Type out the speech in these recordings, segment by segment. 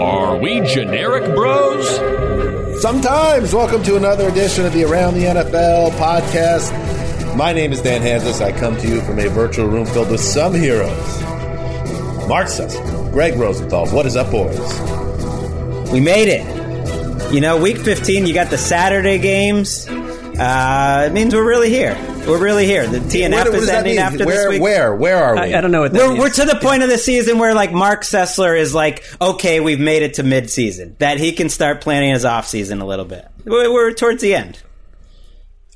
Are we generic bros? Sometimes. Welcome to another edition of the Around the NFL podcast. My name is Dan Hanzus. I come to you from a virtual room filled with some heroes. Mark Sessler, Greg Rosenthal. What is up, boys? We made it. You know, week 15, you got the Saturday games. Uh, it means we're really here. We're really here. The TNF What- what is ending mean? after where, this week. Where? Where are we? I, I don't know what that We're, means. we're to the point of the season where, like, Mark Sessler is like, okay, we've made it to mid-season. That he can start planning his off-season a little bit. We're, we're towards the end.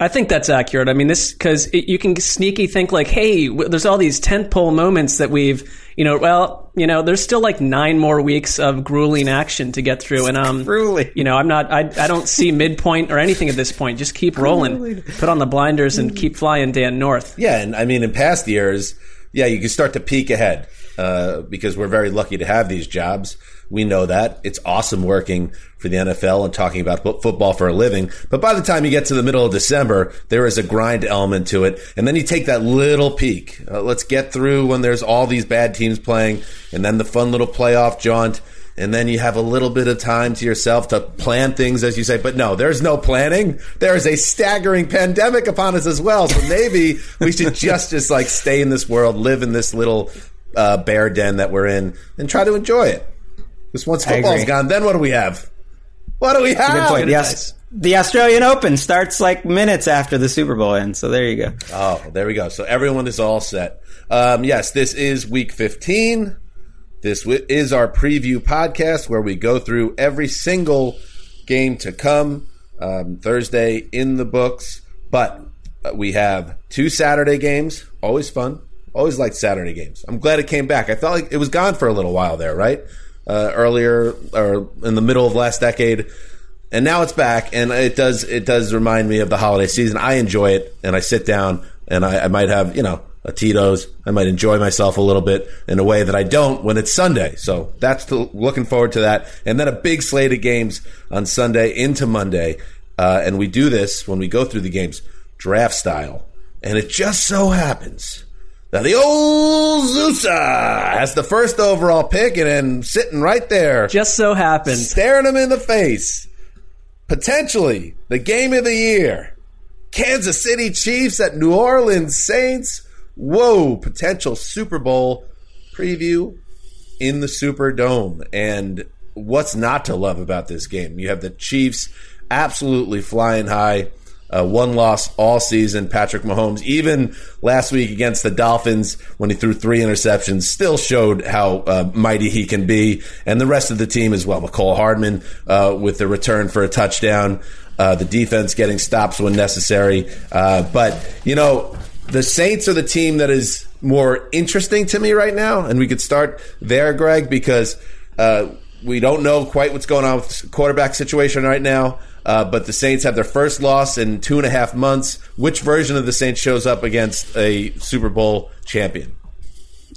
I think that's accurate. I mean, this because you can sneaky think like, hey, w- there's all these tentpole moments that we've, you know, well, you know, there's still like nine more weeks of grueling action to get through, and um, Grueling. You know, I'm not, I, I don't see midpoint or anything at this point. Just keep rolling, put on the blinders, and keep flying, Dan North. Yeah, and I mean, in past years, yeah, you can start to peek ahead uh, because we're very lucky to have these jobs. We know that it's awesome working for the NFL and talking about football for a living. But by the time you get to the middle of December, there is a grind element to it, and then you take that little peek. Uh, let's get through when there's all these bad teams playing, and then the fun little playoff jaunt. And then you have a little bit of time to yourself to plan things, as you say. But no, there's no planning. There is a staggering pandemic upon us as well. So maybe we should just just like stay in this world, live in this little uh, bear den that we're in, and try to enjoy it. Because once football's gone, then what do we have? What do we Good have? point. The, the Australian Open starts like minutes after the Super Bowl ends. So there you go. Oh, there we go. So everyone is all set. Um, yes, this is week 15. This is our preview podcast where we go through every single game to come. Um, Thursday in the books, but uh, we have two Saturday games. Always fun. Always liked Saturday games. I'm glad it came back. I felt like it was gone for a little while there, right? Uh, earlier or in the middle of last decade, and now it's back, and it does it does remind me of the holiday season. I enjoy it, and I sit down and I, I might have you know a Tito's. I might enjoy myself a little bit in a way that I don't when it's Sunday. So that's looking forward to that, and then a big slate of games on Sunday into Monday, uh, and we do this when we go through the games draft style, and it just so happens. Now the old Zusa has the first overall pick, and then sitting right there, Just so happens. staring him in the face. Potentially the game of the year. Kansas City Chiefs at New Orleans Saints. Whoa, potential Super Bowl preview in the Superdome. And what's not to love about this game? You have the Chiefs absolutely flying high. Uh, one loss all season. Patrick Mahomes, even last week against the Dolphins, when he threw three interceptions, still showed how uh, mighty he can be. And the rest of the team as well. Mecole Hardman uh, with the return for a touchdown. Uh, the defense getting stops when necessary. Uh, but, you know, the Saints are the team that is more interesting to me right now, and we could start there, Greg, because uh, we don't know quite what's going on with the quarterback situation right now. Uh, but the Saints have their first loss in two and a half months. Which version of the Saints shows up against a Super Bowl champion?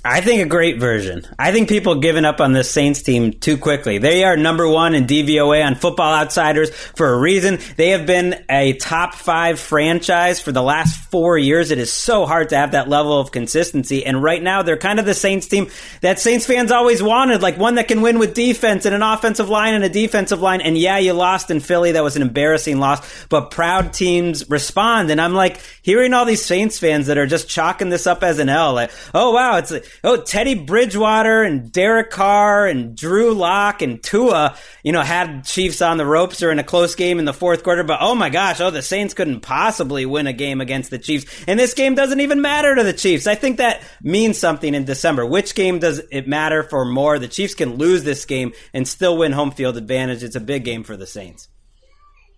I think a great version. I think people giving up on this Saints team too quickly. They are number one in DVOA on Football Outsiders for a reason. They have been a top five franchise for the last four years. It is so hard to have that level of consistency. And right now, they're kind of the Saints team that Saints fans always wanted, like one that can win with defense and an offensive line and a defensive line. And yeah, you lost in Philly. That was an embarrassing loss, but proud teams respond. And I'm like hearing all these Saints fans that are just chalking this up as an L. Like, oh wow, it's like, oh, Teddy Bridgewater and Derek Carr and Drew Lock and Tua, you know, had Chiefs on the ropes or in a close game in the fourth quarter. But oh my gosh, oh, the Saints couldn't possibly win a game against the Chiefs. And this game doesn't even matter to the Chiefs. I think that means something in December. Which game does it matter for more? The Chiefs can lose this game and still win home field advantage. It's a big game for the Saints.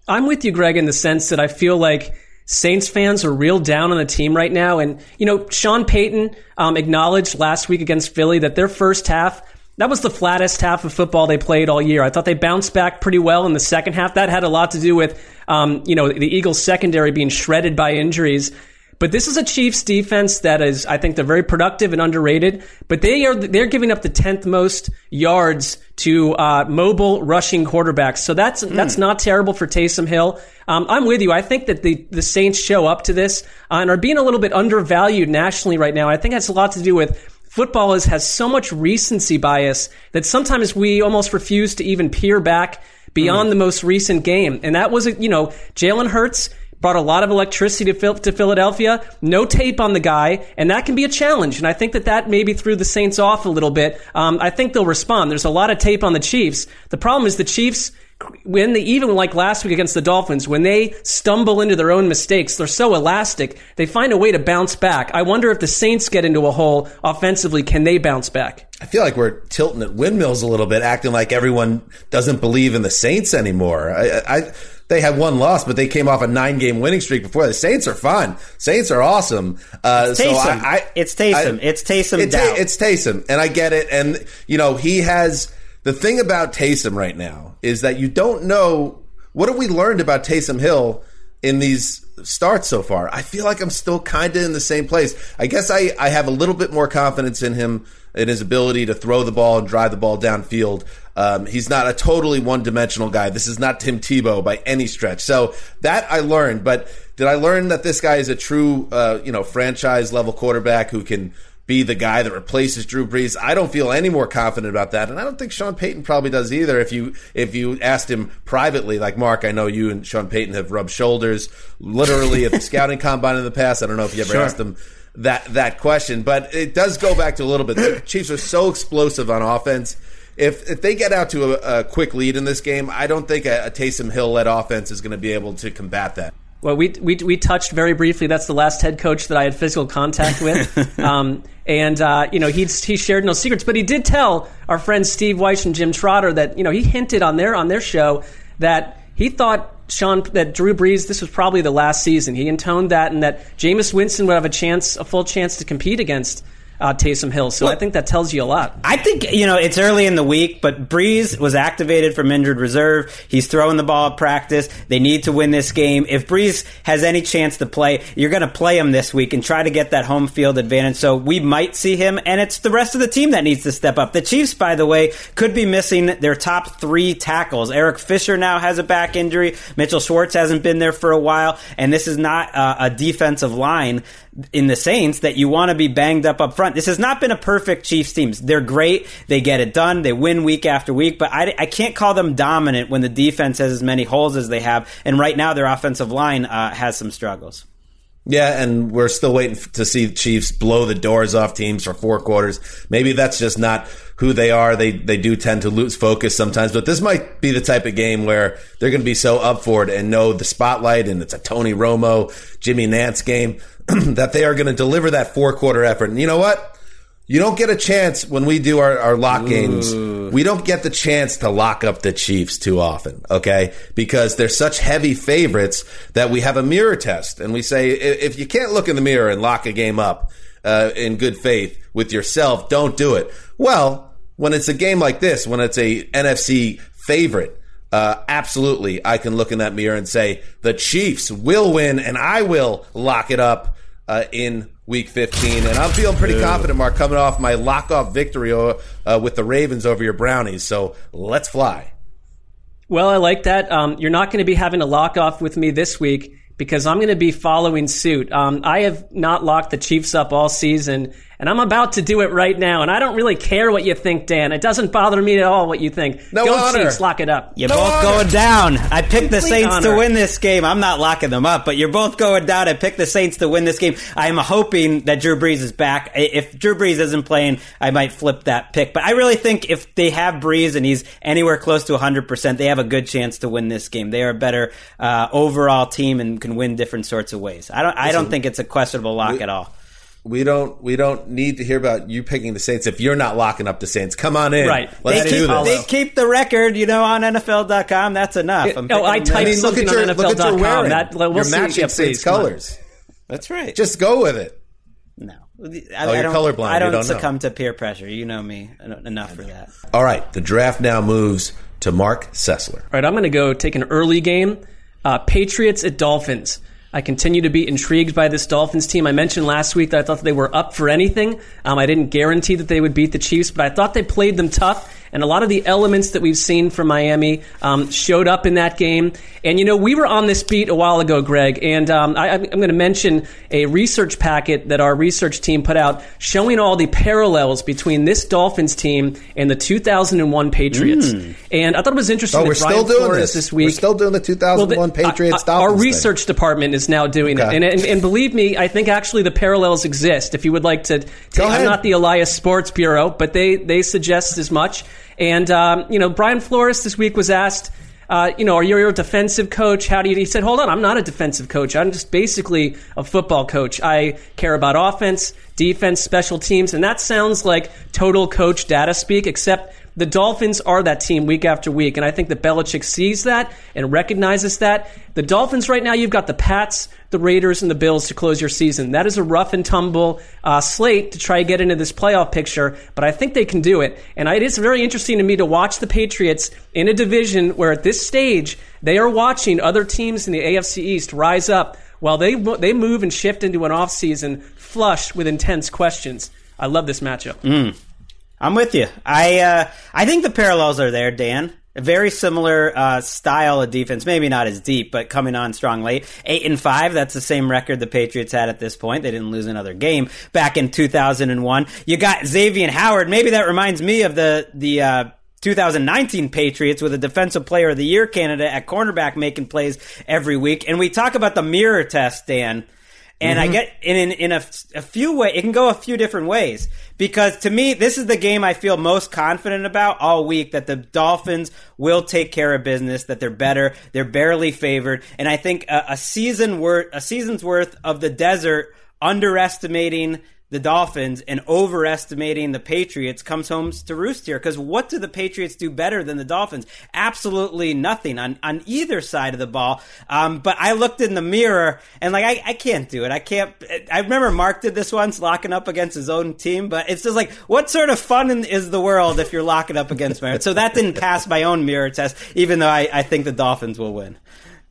I'm with you, Greg, in the sense that I feel like Saints fans are real down on the team right now. And, you know, Sean Payton um, acknowledged last week against Philly that their first half, that was the flattest half of football they played all year. I thought they bounced back pretty well in the second half. That had a lot to do with, um, you know, the Eagles secondary being shredded by injuries. But this is a Chiefs defense that is, I think, they're very productive and underrated. But they are they're giving up the tenth most yards to uh, mobile rushing quarterbacks. So that's mm. that's not terrible for Taysom Hill. Um, I'm with you. I think that the the Saints show up to this uh, and are being a little bit undervalued nationally right now. I think that's a lot to do with football is, has so much recency bias that sometimes we almost refuse to even peer back beyond mm. the most recent game. And that was, you know, Jalen Hurts brought a lot of electricity to, to Philadelphia. No tape on the guy, and that can be a challenge. And I think that that maybe threw the Saints off a little bit. Um, I think they'll respond. There's a lot of tape on the Chiefs. The problem is the Chiefs when they even like last week against the Dolphins, when they stumble into their own mistakes, they're so elastic, they find a way to bounce back. I wonder if the Saints get into a hole offensively, can they bounce back? I feel like we're tilting at windmills a little bit, acting like everyone doesn't believe in the Saints anymore. I, I they had one loss, but they came off a nine game winning streak before. The Saints are fun. Saints are awesome. Uh, it's Taysom. So I, I, it's Taysom. I, it's Taysom. It's, it's Taysom, and I get it. And you know he has the thing about Taysom right now is that you don't know what have we learned about Taysom Hill in these starts so far. I feel like I'm still kind of in the same place. I guess I, I have a little bit more confidence in him in his ability to throw the ball and drive the ball downfield. Um, he's not a totally one dimensional guy. This is not Tim Tebow by any stretch. So that I learned, but did I learn that this guy is a true, uh, you know, franchise level quarterback who can be the guy that replaces Drew Brees? I don't feel any more confident about that, and I don't think Sean Payton probably does either. If you if you asked him privately, like Mark, I know you and Sean Payton have rubbed shoulders literally at the scouting combine in the past. I don't know if you ever sure. asked him that that question, but it does go back to a little bit. The Chiefs are so explosive on offense if if they get out to a, a quick lead in this game, I don't think a, a Taysom Hill led offense is going to be able to combat that. Well, we, we we touched very briefly. That's the last head coach that I had physical contact with, um, and uh, you know he he shared no secrets, but he did tell our friends Steve Wyche and Jim Trotter that you know he hinted on their on their show that he thought Sean that Drew Brees this was probably the last season. He intoned that, and that Jameis Winston would have a chance, a full chance to compete against uh, Taysom Hill. So well, I think that tells you a lot. I think, you know, it's early in the week, but Brees was activated from injured reserve. He's throwing the ball at practice. They need to win this game. If Brees has any chance to play, you're going to play him this week and try to get that home field advantage. So we might see him, and it's the rest of the team that needs to step up. The Chiefs, by the way, could be missing their top three tackles. Eric Fisher now has a back injury. Mitchell Schwartz hasn't been there for a while, and this is not uh, a defensive line in the Saints that you want to be banged up up front. This has not been a perfect Chiefs team. They're great. They get it done. They win week after week, but I, I can't call them dominant when the defense has as many holes as they have. And right now, their offensive line uh, has some struggles. Yeah, and we're still waiting to see Chiefs blow the doors off teams for four quarters. Maybe that's just not who they are. They they do tend to lose focus sometimes, but this might be the type of game where they're going to be so up for it and know the spotlight, and it's a Tony Romo, Jimmy Nantz game that they are going to deliver that four quarter effort. And you know what? You don't get a chance when we do our, our lock games. We don't get the chance to lock up the Chiefs too often, okay? Because they're such heavy favorites that we have a mirror test. And we say, if you can't look in the mirror and lock a game up uh, in good faith with yourself, don't do it. Well, when it's a game like this, when it's a NFC favorite, uh, absolutely, I can look in that mirror and say the Chiefs will win, and I will lock it up uh, in Week 15. And I'm feeling pretty confident, Mark, coming off my lock-off victory uh, with the Ravens over your Brownies. So let's fly. Well, I like that. Um, you're not going to be having a lock off with me this week because I'm going to be following suit. Um, I have not locked the Chiefs up all season, and I'm about to do it right now. And I don't really care what you think, Dan. It doesn't bother me at all what you think. No Go honor. Chiefs, lock it up. You're No both honor. going down. I picked the Complete Saints to win this game. I'm not locking them up, but you're both going down. I picked the Saints to win this game. I'm hoping that Drew Brees is back. If Drew Brees isn't playing, I might flip that pick. But I really think if they have Brees and he's anywhere close to 100%, they have a good chance to win this game. They are a better uh, overall team and can win different sorts of ways. I don't. I don't think it's a questionable lock at all. We don't we don't need to hear about you picking the Saints if you're not locking up the Saints. Come on in. Right. Let's they, do keep, this. they keep the record, you know, on NFL.com. That's enough. I'm Oh, I them typed. I mean, look something at your on look at your NFL.com. wearing. That- we'll you're see. matching Yeah, Saints please, colors. That's right. Just go with it. No. I, Oh, I you're don't, colorblind. I don't, don't know. succumb to peer pressure. You know me en- enough for that. All right. The draft now moves to Mark Sessler. All right, I'm going to go take an early game. Uh, Patriots at Dolphins. I continue to be intrigued by this Dolphins team. I mentioned last week that I thought they were up for anything. Um, I didn't guarantee that they would beat the Chiefs, but I thought they played them tough. And a lot of the elements that we've seen from Miami um, showed up in that game. And, you know, we were on this beat a while ago, Greg, and um, I, I'm going to mention a research packet that our research team put out showing all the parallels between this Dolphins team and the 2001 Patriots. And I thought it was interesting Oh, we're still doing Flores this. this week. We're still doing the 2001 Well, the- Patriots uh, Our Dolphins thing. research department is now doing Okay. it, and, and and believe me, I think actually the parallels exist. If you would like to, Go I'm not the Elias Sports Bureau, but they they suggest as much. And um, you know, Brian Flores this week was asked. Uh, you know, are you a defensive coach? How do you? He said, "Hold on, I'm not a defensive coach. I'm just basically a football coach. I care about offense, defense, special teams, and that sounds like total coach data speak. Except the Dolphins are that team week after week, and I think that Belichick sees that and recognizes that. The Dolphins right now, you've got the Pats, the Raiders, and the Bills to close your season. That is a rough and tumble uh, slate to try to get into this playoff picture, but I think they can do it. And it is very interesting to me to watch the Patriots in a division where at this stage they are watching other teams in the AFC East rise up while they they move and shift into an offseason flush with intense questions. I love this matchup. I'm with you. I uh, I think the parallels are there, Dan. A very similar uh, style of defense, maybe not as deep, but coming on strong late. Eight and five, that's the same record the Patriots had at this point. They didn't lose another game back in 2001. You got Xavier Howard. Maybe that reminds me of the the uh, 2019 Patriots with a Defensive Player of the Year candidate at cornerback making plays every week. And we talk about the mirror test, Dan. And I get in in, in a, a few way it can go a few different ways because to me this is the game I feel most confident about all week that the Dolphins will take care of business that they're better they're barely favored. And I think a, a season worth a season's worth of the desert underestimating the Dolphins and overestimating the Patriots comes home to roost here. Because what do the Patriots do better than the Dolphins? Absolutely nothing on, on either side of the ball. Um, but I looked in the mirror and like I, I can't do it. I can't. I remember Mark did this once, locking up against his own team. But it's just like, what sort of fun in, is the world if you're locking up against Merit? So that didn't pass my own mirror test, even though I, I think the Dolphins will win.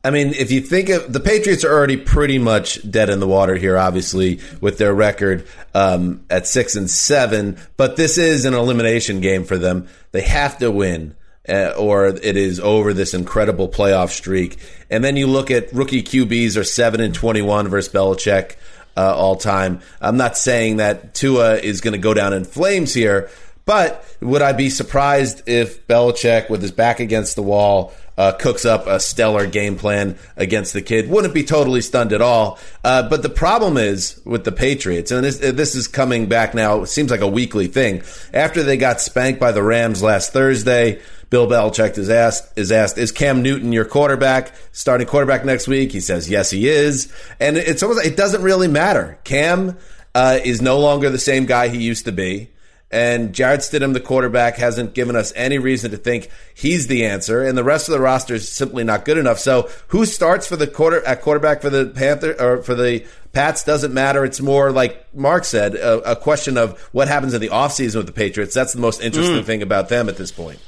I mean, if you think of the Patriots are already pretty much dead in the water here, obviously with their record um, at six and seven. But this is an elimination game for them. They have to win, uh, or it is over this incredible playoff streak. And then you look at rookie QBs are seven and twenty-one versus Belichick uh, all time. I'm not saying that Tua is going to go down in flames here, but would I be surprised if Belichick, with his back against the wall, uh, cooks up a stellar game plan against the kid? Wouldn't be totally stunned at all. Uh, but the problem is with the Patriots, and this, this is coming back now. It seems like a weekly thing. After they got spanked by the Rams last Thursday, Bill Belichick is asked, is asked, is Cam Newton your quarterback, starting quarterback next week? He says, yes, he is. And it's almost, it doesn't really matter. Cam uh, is no longer the same guy he used to be. And Jarrett Stidham, the quarterback, hasn't given us any reason to think he's the answer, and the rest of the roster is simply not good enough. So, who starts for the quarter at quarterback for the Panther or for the Pats doesn't matter. It's more like Mark said, a, a question of what happens in the offseason with the Patriots. That's the most interesting mm. thing about them at this point.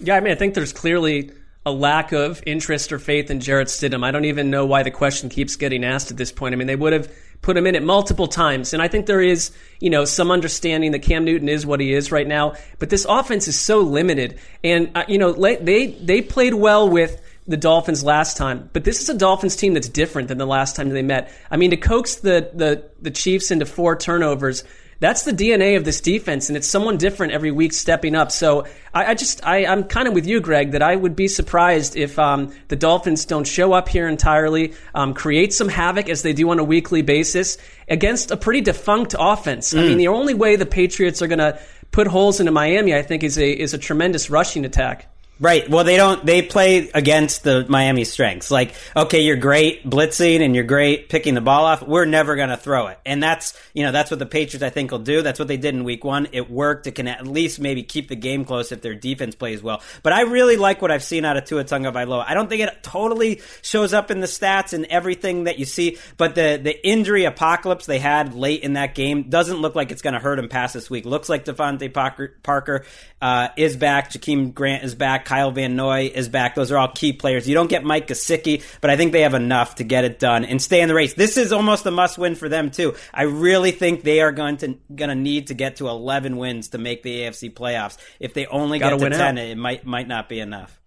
Yeah, I mean, I think there's clearly a lack of interest or faith in Jarrett Stidham. I don't even know why the question keeps getting asked at this point. I mean, they would have put him in it multiple times. And I think there is, you know, some understanding that Cam Newton is what he is right now. But this offense is so limited. And, uh, you know, they, they played well with the Dolphins last time, but this is a Dolphins team that's different than the last time they met. I mean, to coax the, the, the Chiefs into four turnovers, that's the DNA of this defense, and it's someone different every week stepping up. So I, I just I, am kind of with you, Greg, that I would be surprised if um, the Dolphins don't show up here entirely, um, create some havoc as they do on a weekly basis against a pretty defunct offense. Mm. I mean, the only way the Patriots are going to put holes into Miami, I think, is a is a tremendous rushing attack. Right. Well, they don't. They play against the Miami strengths. Like, okay, you're great blitzing and you're great picking the ball off. We're never going to throw it, and that's you know that's what the Patriots I think will do. That's what they did in Week One. It worked. It can at least maybe keep the game close if their defense plays well. But I really like what I've seen out of Tua Tagovailoa. I don't think it totally shows up in the stats and everything that you see, but the the injury apocalypse they had late in that game doesn't look like it's going to hurt him past this week. Looks like DeVante Parker, Parker uh, is back. Jakeem Grant is back. Kyle Van Noy is back. Those are all key players. You don't get Mike Gesicki, but I think they have enough to get it done and stay in the race. This is almost a must win for them too. I really think they are going to going to need to get to 11 wins to make the AFC playoffs. If they only Gotta get to 10, out. it might might not be enough.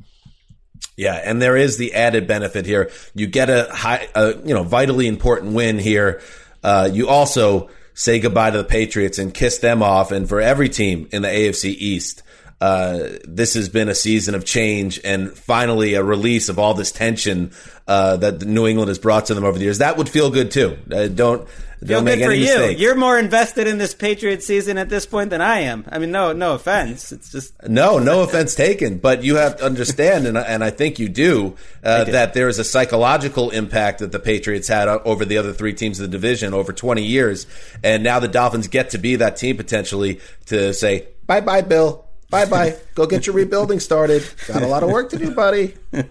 Yeah, and there is the added benefit here. You get a high, a, you know, vitally important win here. Uh, you also say goodbye to the Patriots and kiss them off. And for every team in the AFC East, uh, this has been a season of change and finally a release of all this tension uh, that New England has brought to them over the years. That would feel good too. Uh, don't feel don't make for any you. mistake. You're more invested in this Patriot season at this point than I am. I mean, no, no offense. It's just no, no offense taken. But you have to understand, and, and I think you do, uh, do, that there is a psychological impact that the Patriots had over the other three teams of the division over 20 years, and now the Dolphins get to be that team potentially to say bye, bye, Bill. Bye bye. Go get your rebuilding started. Got a lot of work to do, buddy.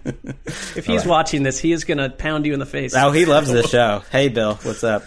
If he's right. watching this, he is going to pound you in the face. Oh, he loves this show. Hey, Bill, what's up?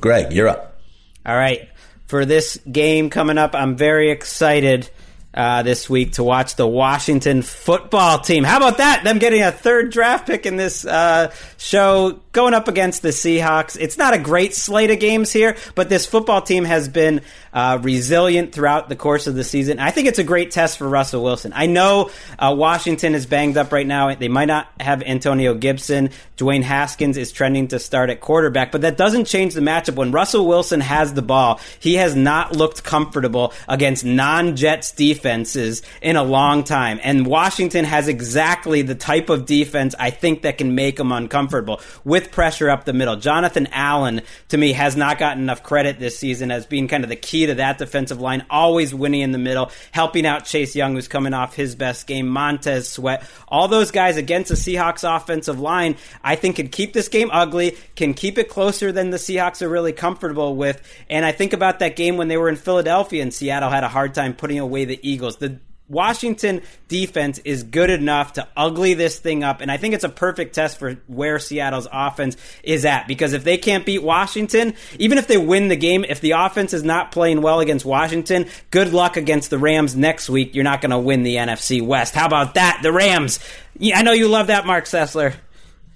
Greg, you're up. All right. For this game coming up, I'm very excited uh, this week to watch the Washington football team. How about that? Them getting a third draft pick in this uh, show, going up against the Seahawks. It's not a great slate of games here, but this football team has been uh, resilient throughout the course of the season. I think it's a great test for Russell Wilson. I know uh, Washington is banged up right now. They might not have Antonio Gibson. Dwayne Haskins is trending to start at quarterback, but that doesn't change the matchup. When Russell Wilson has the ball, he has not looked comfortable against non-Jets defenses in a long time. And Washington has exactly the type of defense I think that can make him uncomfortable with pressure up the middle. Jonathan Allen, to me, has not gotten enough credit this season as being kind of the key key to that defensive line, always winning in the middle, helping out Chase Young, who's coming off his best game, Montez Sweat. All those guys against the Seahawks offensive line, I think can keep this game ugly, can keep it closer than the Seahawks are really comfortable with. And I think about that game when they were in Philadelphia and Seattle had a hard time putting away the Eagles. The Washington defense is good enough to ugly this thing up. And I think it's a perfect test for where Seattle's offense is at. Because if they can't beat Washington, even if they win the game, if the offense is not playing well against Washington, good luck against the Rams next week. You're not going to win the NFC West. How about that? The Rams. I know you love that, Mark Sessler.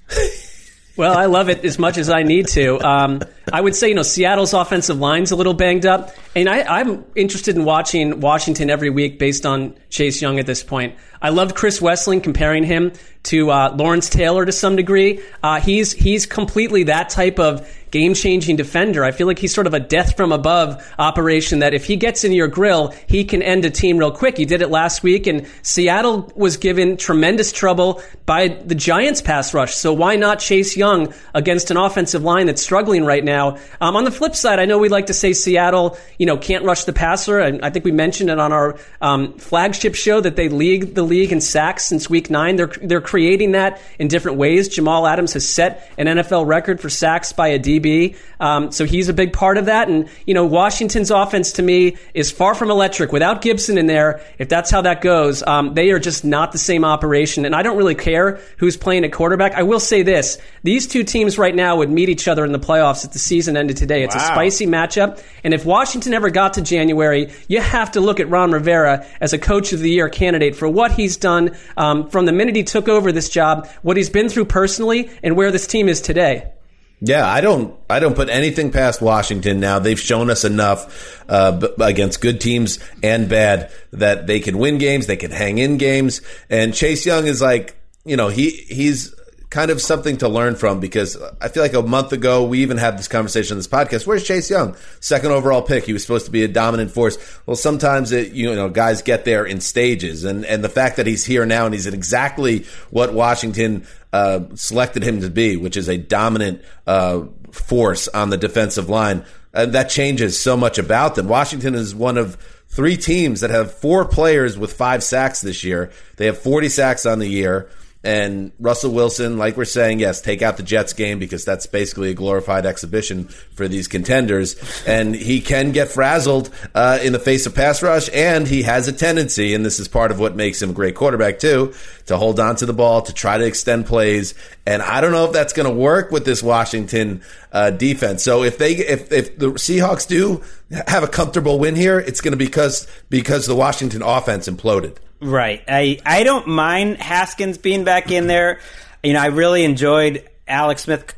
Well, I love it as much as I need to. Um, I would say, you know, Seattle's offensive line's a little banged up, and I, am interested in watching Washington every week based on Chase Young at this point. I loved Chris Wesseling comparing him to uh, Lawrence Taylor to some degree. Uh, he's he's completely that type of game changing defender. I feel like he's sort of a death from above operation that if he gets in your grill, he can end a team real quick. He did it last week, and Seattle was given tremendous trouble by the Giants pass rush. So why not Chase Young against an offensive line that's struggling right now? Um, on the flip side, I know we like to say Seattle, you know, can't rush the passer, and I think we mentioned it on our um, flagship show that they lead the league in sacks since week nine. They're they're creating that in different ways. Jamal Adams has set an NFL record for sacks by a DB, um, so he's a big part of that. And you know, Washington's offense to me is far from electric without Gibson in there. If that's how that goes, um, they are just not the same operation. And I don't really care who's playing at quarterback. I will say this: these two teams right now would meet each other in the playoffs if the season ended today. It's a spicy matchup, and if Washington ever got to January, you have to look at Ron Rivera as a Coach of the Year candidate for what he's done um, from the minute he took over this job, what he's been through personally, and where this team is today. Yeah, I don't. I don't put anything past Washington. Now they've shown us enough uh, against good teams and bad that they can win games, they can hang in games. And Chase Young is like, you know, he he's kind of something to learn from because I feel like a month ago we even had this conversation on this podcast. Where's Chase Young? Second overall pick. He was supposed to be a dominant force. Well, sometimes it, you know, guys get there in stages and, and the fact that he's here now and he's exactly what Washington uh, selected him to be, which is a dominant uh, force on the defensive line. Uh, that changes so much about them. Washington is one of three teams that have four players with five sacks this year. They have 40 sacks on the year. And Russell Wilson, like we're saying, yes, take out the Jets game because that's basically a glorified exhibition for these contenders. And he can get frazzled uh, in the face of pass rush, and he has a tendency, and this is part of what makes him a great quarterback too, to hold on to the ball, to try to extend plays. And I don't know if that's going to work with this Washington uh, defense. So if they, if if the Seahawks do have a comfortable win here, it's going to be because because the Washington offense imploded. Right. I, I don't mind Haskins being back in there. You know, I really enjoyed Alex Smith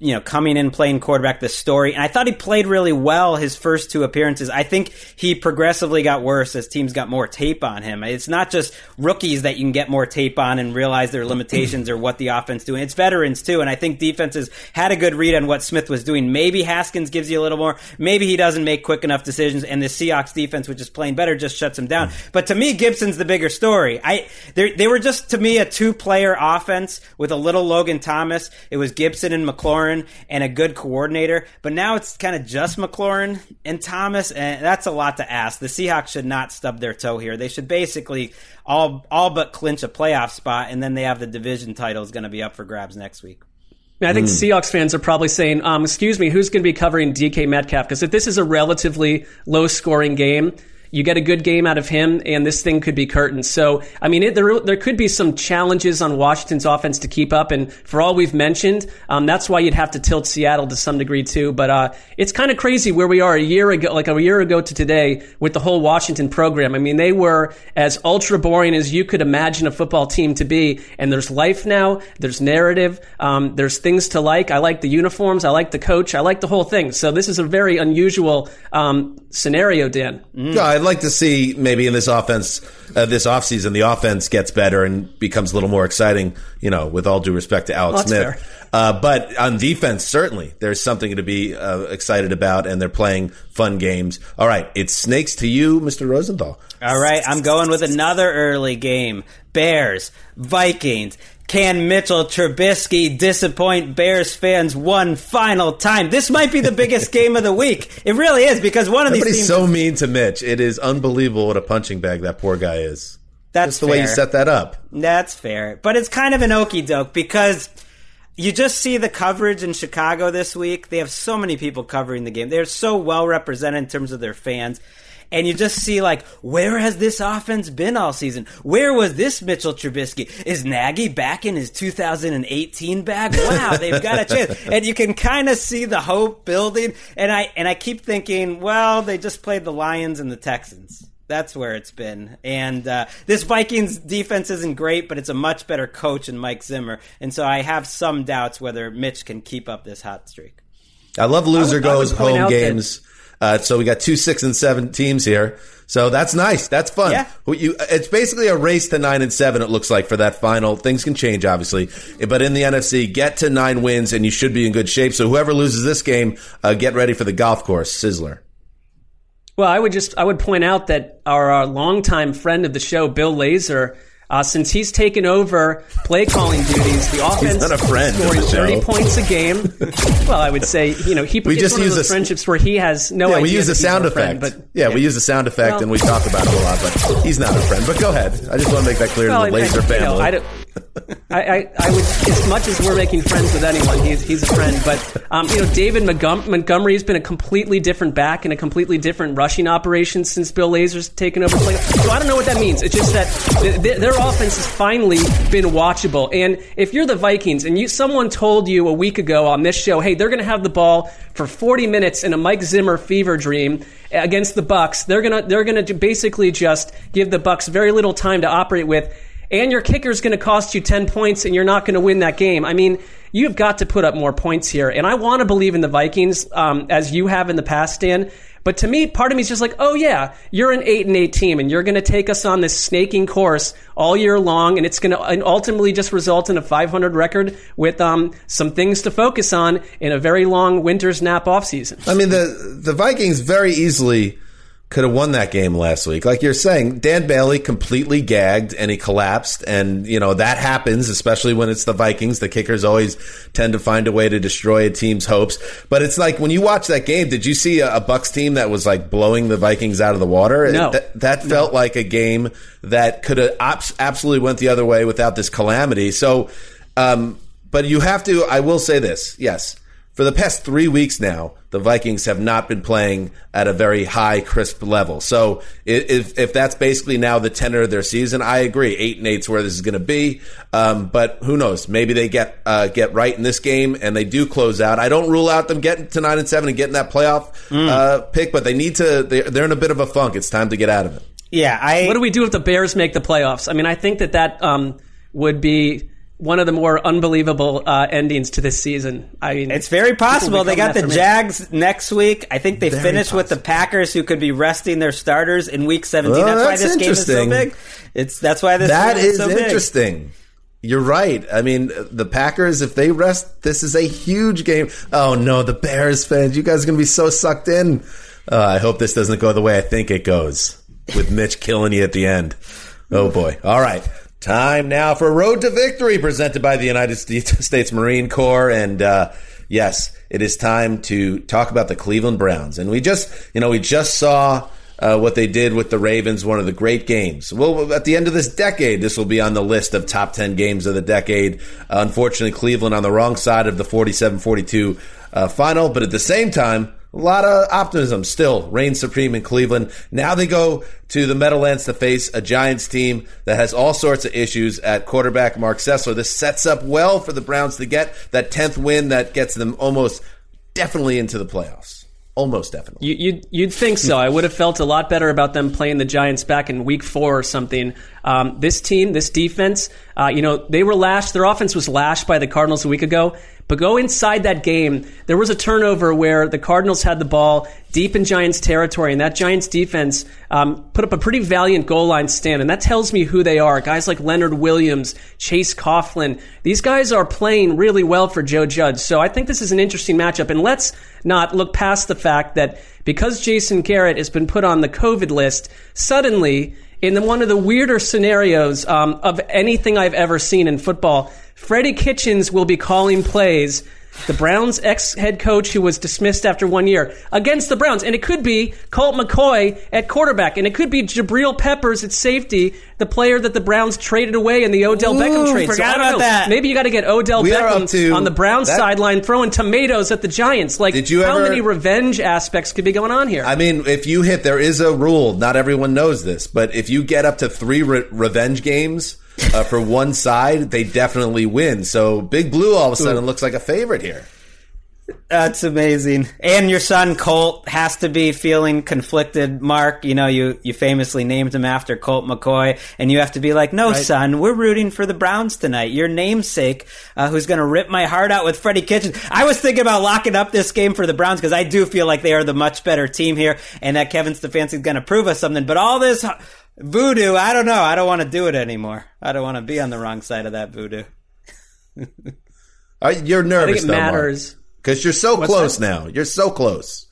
you know, coming in playing quarterback the story. And I thought he played really well his first two appearances. I think he progressively got worse as teams got more tape on him. It's not just rookies that you can get more tape on and realize their limitations or what the offense doing. It's veterans too. And I think defenses had a good read on what Smith was doing. Maybe Haskins gives you a little more. Maybe he doesn't make quick enough decisions and the Seahawks defense, which is playing better, just shuts him down. But to me, Gibson's the bigger story. I, they were just to me a two player offense with a little Logan Thomas. It was Gibson and McLaurin and a good coordinator. But now it's kind of just McLaurin and Thomas, and that's a lot to ask. The Seahawks should not stub their toe here. They should basically all all but clinch a playoff spot, and then they have the division title is going to be up for grabs next week. I think Seahawks fans are probably saying, um, "Excuse me, who's going to be covering DK Metcalf?" Because if this is a relatively low-scoring game, you get a good game out of him, and this thing could be curtains. So, I mean, it, there there could be some challenges on Washington's offense to keep up, and for all we've mentioned, um, that's why you'd have to tilt Seattle to some degree too. But uh, it's kind of crazy where we are a year ago, like a year ago to today, with the whole Washington program. I mean, they were as ultra boring as you could imagine a football team to be, and there's life now, there's narrative, um, there's things to like. I like the uniforms, I like the coach, I like the whole thing. So this is a very unusual um, scenario, Dan. Yeah, I'd like to see maybe in this offense, uh, this offseason, the offense gets better and becomes a little more exciting, you know, with all due respect to Alex That's Smith. fair. Uh, but on defense, certainly, there's something to be uh, excited about, and they're playing fun games. All right, it's snakes to you, Mr. Rosenthal. All right, I'm going with another early game. Bears, Vikings. Can Mitchell Trubisky disappoint Bears fans one final time? This might be the biggest game of the week. It really is because one of these Everybody's teams. so mean to Mitch. It is unbelievable what a punching bag that poor guy is. that's Just the way you set that up. That's fair. But it's kind of an okey doke because you just see the coverage in Chicago this week. They have so many people covering the game. They're so well represented in terms of their fans. And you just see like, where has this offense been all season? Where was this Mitchell Trubisky? Is Nagy back in his 2018 bag? Wow, they've got a chance. And you can kind of see the hope building. And I and I keep thinking, well, they just played the Lions and the Texans. That's where it's been. And uh, this Vikings defense isn't great, but it's a much better coach in Mike Zimmer. And so I have some doubts whether Mitch can keep up this hot streak. I love loser I would goes point home out that- games. Uh, so we got two, six, and seven teams here. So that's nice. That's fun. Yeah. You, it's basically a race to nine and seven. It looks like for that final. Things can change, obviously, but in the NFC, get to nine wins, and you should be in good shape. So whoever loses this game, uh, get ready for the golf course, Sizzler. Well, I would just I would point out that our, our longtime friend of the show, Bill Lazor, uh, since he's taken over play calling duties, the offense not a friend scoring the thirty points a game. well, I would say you know he We just use those a- friendships where he has no yeah, idea we use the sound effect. friend, but yeah, we use the sound effect, Well- and we talk about it a lot. But he's not a friend. But go ahead. I just want to make that clear well, to the I- I- Laser you family. know, I I, I, would, as much as we're making friends with anyone, he's, he's a friend. But, um, you know, David Montgom- Montgomery has been a completely different back and a completely different rushing operation since Bill Lazor's taken over. So I don't know what that means. It's just that th- th- their offense has finally been watchable. And if you're the Vikings and you, someone told you a week ago on this show, hey, they're going to have the ball for 40 minutes in a Mike Zimmer fever dream against the Bucks, they're going to, they're going to basically just give the Bucks very little time to operate with and your kicker is going to cost you 10 points and you're not going to win that game. I mean, you've got to put up more points here. And I want to believe in the Vikings, um, as you have in the past, Dan. But to me, part of me is just like, oh yeah, you're an eight and eight team, and you're going to take us on this snaking course all year long, and it's going to ultimately just result in a 500 record with um, some things to focus on in a very long winter's nap off season. I mean, the the Vikings very easily could have won that game last week. Like you're saying, Dan Bailey completely gagged and he collapsed. And, you know, that happens, especially when it's the Vikings. The kickers always tend to find a way to destroy a team's hopes. But it's like when you watch that game, did you see a, Bucks team that was like blowing the Vikings out of the water? No. That, that felt like a game that could have absolutely went the other way without this calamity. So, um, but you have to, I will say this. Yes for the past three weeks now, the Vikings have not been playing at a very high, crisp level. So if, if that's basically now the tenor of their season, I agree. Eight and eight's where this is going to be. Um, but who knows? Maybe they get uh, get right in this game and they do close out. I don't rule out them getting to nine and seven and getting that playoff mm. uh, pick, but they need to. They're, they're in a bit of a funk. It's time to get out of it. Yeah. I. What do we do if the Bears make the playoffs? I mean, I think that that um, would be one of the more unbelievable uh, endings to this season. I mean, it's very possible. They got the Jags next week. I think they very finish possible. with the Packers, who could be resting their starters in Week 17. Well, that's, that's, why this game is so big. It's that's why this that is, so interesting. Big. You're right. I mean, the Packers, if they rest, this is a huge game. Oh no, the Bears fans, you guys are going to be so sucked in. Uh, I hope this doesn't go the way I think it goes with Mitch killing you at the end. Oh boy. All right. Time now for Road to Victory, presented by the United States Marine Corps. And uh, yes, it is time to talk about the Cleveland Browns. And we just, you know, we just saw uh, what they did with the Ravens, one of the great games. Well, at the end of this decade, this will be on the list of top 10 games of the decade. Uh, unfortunately, Cleveland on the wrong side of the 47 42 uh, final, but at the same time, a lot of optimism still reigns supreme in Cleveland. Now they go to the Meadowlands to face a Giants team that has all sorts of issues at quarterback Mark Sessler. This sets up well for the Browns to get that 10th win that gets them almost definitely into the playoffs. Almost definitely. You, you'd, you'd think so. I would have felt a lot better about them playing the Giants back in week four or something. Um, this team, this defense, uh, you know, they were lashed. Their offense was lashed by the Cardinals a week ago. But go inside that game. There was a turnover where the Cardinals had the ball deep in Giants territory, and that Giants defense um, put up a pretty valiant goal line stand, and that tells me who they are. Guys like Leonard Williams, Chase Coughlin. These guys are playing really well for Joe Judge. So I think this is an interesting matchup. And let's not look past the fact that because Jason Garrett has been put on the COVID list, suddenly in the, one of the weirder scenarios um, of anything I've ever seen in football, Freddie Kitchens will be calling plays. The Browns ex head coach who was dismissed after one year against the Browns. And it could be Colt McCoy at quarterback. And it could be Jabril Peppers at safety, the player that the Browns traded away in the Odell Ooh, Beckham trade. Forgot so about know. that. Maybe you got to get Odell we Beckham on the Browns sideline throwing tomatoes at the Giants. Like, did you how ever, many revenge aspects could be going on here? I mean, if you hit, there is a rule. Not everyone knows this, but if you get up to three re- revenge games, uh, for one side, they definitely win. So Big Blue all of a sudden looks like a favorite here. That's amazing. And your son Colt has to be feeling conflicted. Mark, you know, you, you famously named him after Colt McCoy, and you have to be like, no, right. son, we're rooting for the Browns tonight. Your namesake, uh, who's going to rip my heart out with Freddie Kitchens. I was thinking about locking up this game for the Browns because I do feel like they are the much better team here, and that Kevin Stefanski is going to prove us something. But all this voodoo, I don't know. I don't want to do it anymore. I don't want to be on the wrong side of that voodoo. You're nervous, I think it though, matters because you're so What's close that? now. You're so close.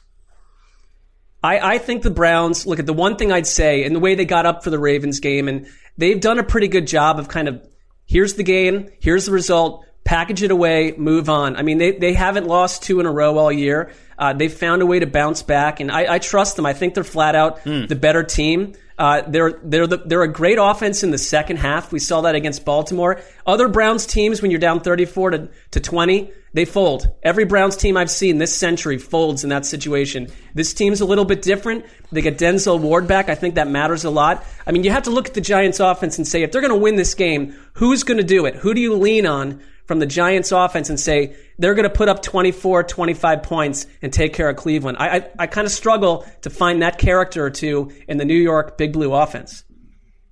I, I think the Browns look at the one thing I'd say and the way they got up for the Ravens game, and they've done a pretty good job of kind of here's the game, here's the result, package it away, move on. I mean, they, they haven't lost two in a row all year. Uh, they found a way to bounce back, and I, I trust them. I think they're flat out Hmm. the better team. Uh, they're they're the, they're a great offense in the second half. We saw that against Baltimore. Other Browns teams, when you're down 34 to, to 20, they fold. Every Browns team I've seen this century folds in that situation. This team's a little bit different. They get Denzel Ward back. I think that matters a lot. I mean, you have to look at the Giants' offense and say if they're going to win this game, who's going to do it? Who do you lean on from the Giants offense and say they're going to put up 24, 25 points and take care of Cleveland. I, I, I kind of struggle to find that character or two in the New York Big Blue offense.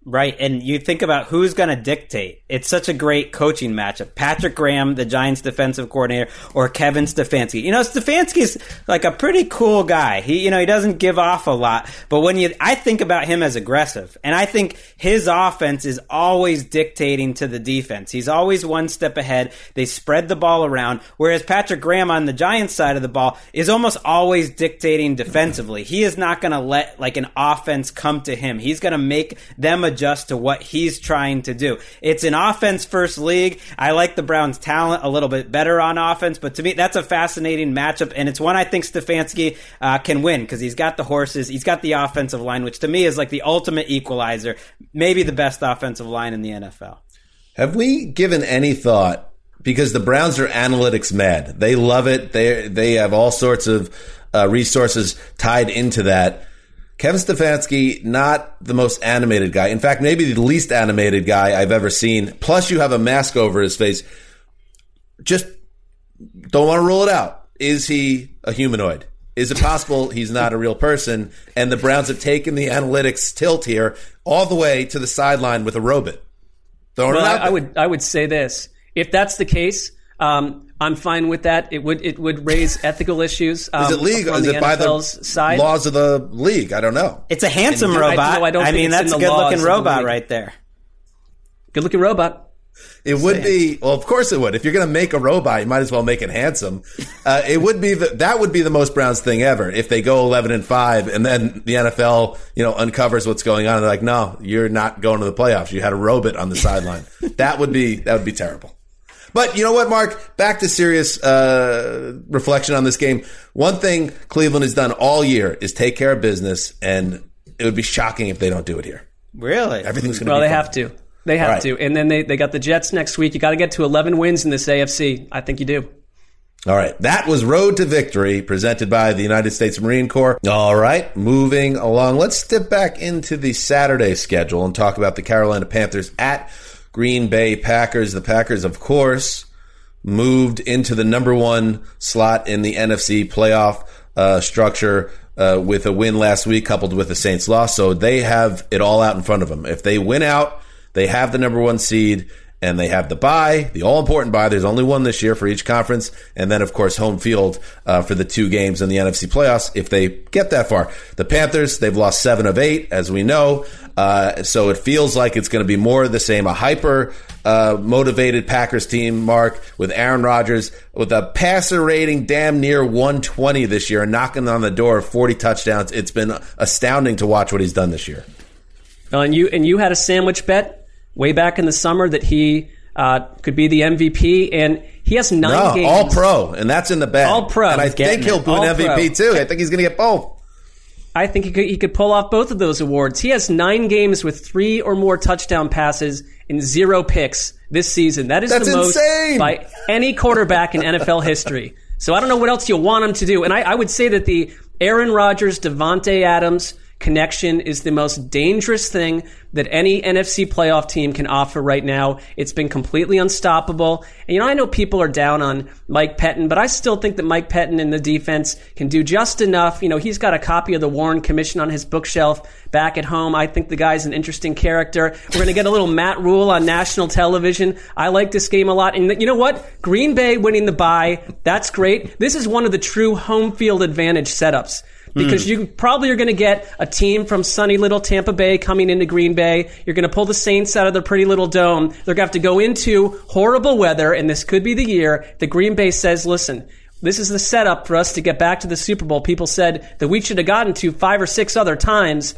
Right, and you think about who's going to dictate. It's such a great coaching matchup. Patrick Graham, the Giants defensive coordinator, or Kevin Stefanski. You know, Stefanski's like a pretty cool guy. He, you know, he doesn't give off a lot, but when you, I think about him as aggressive, and I think his offense is always dictating to the defense. He's always one step ahead. They spread the ball around, whereas Patrick Graham on the Giants side of the ball is almost always dictating defensively. He is not going to let like an offense come to him. He's going to make them adjust to what he's trying to do. It's an offense first league. I like the Browns' talent a little bit better on offense, but to me, that's a fascinating matchup, and it's one I think Stefanski uh, can win because he's got the horses, he's got the offensive line, which to me is like the ultimate equalizer, maybe the best offensive line in the NFL. Have we given any thought? Because the Browns are analytics mad. They love it. They they have all sorts of uh, resources tied into that. Kevin Stefanski, not the most animated guy. In fact, maybe the least animated guy I've ever seen. Plus, you have a mask over his face. Just don't want to rule it out. Is he a humanoid? Is it possible he's not a real person? And the Browns have taken the analytics tilt here all the way to the sideline with a robot. Throwing Well, I, I would I would say this: if that's the case, um, I'm fine with that. It would it would raise ethical issues. Um, Is it legal? Is the it by the side? laws of the league? I don't know. It's a handsome I- robot. no, I don't think mean, that's a good looking of the robot right there. Good looking robot. It would be well, of course it would. If you're going to make a robot, you might as well make it handsome. Uh, it would be the, that would be the most Browns thing ever if they go 11 and five, and then the NFL you know uncovers what's going on. And they're like, no, you're not going to the playoffs. You had a robot on the sideline. that would be that would be terrible. But you know what, Mark? Back to serious uh, reflection on this game. One thing Cleveland has done all year is take care of business, and it would be shocking if they don't do it here. Really? Everything's going to Well, be Well, they fine. have to. They have All right. to. And then they, they got the Jets next week. You got to get to 11 wins in this AFC. I think you do. All right. That was Road to Victory presented by the United States Marine Corps. All right. Moving along. Let's step back into the Saturday schedule and talk about the Carolina Panthers at Green Bay Packers. The Packers, of course, moved into the number one slot in the NFC playoff uh, structure uh, with a win last week coupled with the Saints loss. So they have it all out in front of them. If they win out, they have the number one seed and they have the bye, the all important bye. There's only one this year for each conference. And then, of course, home field uh, for the two games in the NFC playoffs if they get that far. The Panthers, they've lost seven of eight, as we know. Uh, so it feels like it's going to be more of the same. A hyper uh, motivated Packers team, Mark, with Aaron Rodgers, with a passer rating damn near 120 this year, knocking on the door of 40 touchdowns. It's been astounding to watch what he's done this year. And you and you had a sandwich bet way back in the summer that he uh, could be the MVP, and he has nine No, games. all pro, and that's in the bag. All pro. and I think he'll do an MVP pro. too. I think he's going to get both. I think he could, he could pull off both of those awards. He has nine games with three or more touchdown passes and zero picks this season. That is That's the most insane. by any quarterback in NFL history. So I don't know what else you want him to do. And I, I would say that the Aaron Rodgers, Davante Adams connection is the most dangerous thing that any NFC playoff team can offer right now. It's been completely unstoppable. And you know, I know people are down on Mike Pettine, but I still think that Mike Pettine in the defense can do just enough. You know, he's got a copy of the Warren Commission on his bookshelf back at home. I think the guy's an interesting character. We're going to get a little Matt Rhule on national television. I like this game a lot. And you know what? Green Bay winning the bye, that's great. This is one of the true home field advantage setups because hmm. you probably are going to get a team from sunny little Tampa Bay coming into Green Bay. You're going to pull the Saints out of their pretty little dome. They're going to have to go into horrible weather, and this could be the year that Green Bay says, listen, this is the setup for us to get back to the Super Bowl. People said that we should have gotten to five or six other times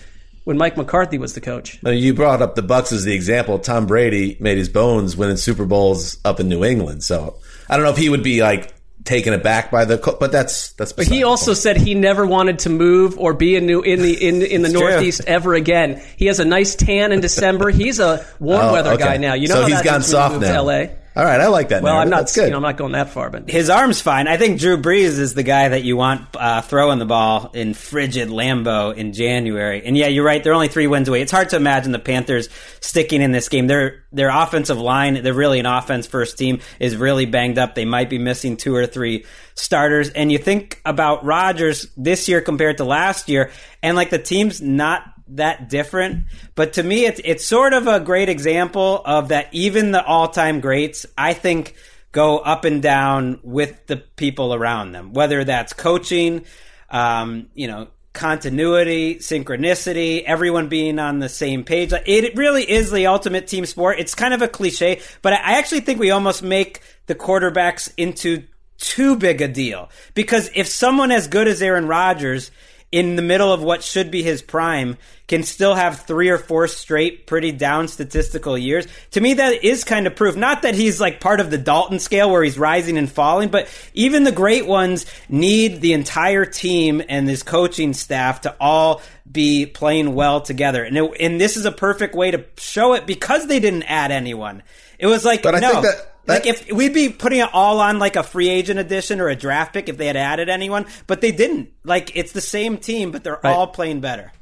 when Mike McCarthy was the coach. You brought up the Bucks as the example. Tom Brady made his bones winning Super Bowls up in New England. So I don't know if he would be like taken aback by the, but that's that's. But he also said he never wanted to move or be in new in the in in the true. Northeast ever again. He has a nice tan in December. He's a warm Oh, weather okay. guy now. You know, so how he's gone is when you soft now. To LA. All right, I like that. Well, I'm not. That's good. You know, I'm not going that far, but His arm's fine. I think Drew Brees is the guy that you want uh, throwing the ball in frigid Lambeau in January. And yeah, you're right. They're only three wins away. It's hard to imagine the Panthers sticking in this game. Their their offensive line, they're really an offense first team, is really banged up. They might be missing two or three starters. And you think about Rodgers this year compared to last year, and like the team's not that different. But to me, it's it's sort of a great example of that. Even the all time greats, I think, go up and down with the people around them. Whether that's coaching, um, you know, continuity, synchronicity, everyone being on the same page. It really is the ultimate team sport. It's kind of a cliche, but I actually think we almost make the quarterbacks into too big a deal because if someone as good as Aaron Rodgers in the middle of what should be his prime can still have three or four straight pretty down statistical years. To me, that is kind of proof. Not that he's like part of the Dalton scale where he's rising and falling, but even the great ones need the entire team and this coaching staff to all be playing well together. And, it, and this is a perfect way to show it because they didn't add anyone. It was like, But I no. think that- like if we'd be putting it all on like a free agent edition or a draft pick if they had added anyone, but they didn't. Like it's the same team, but they're all playing better.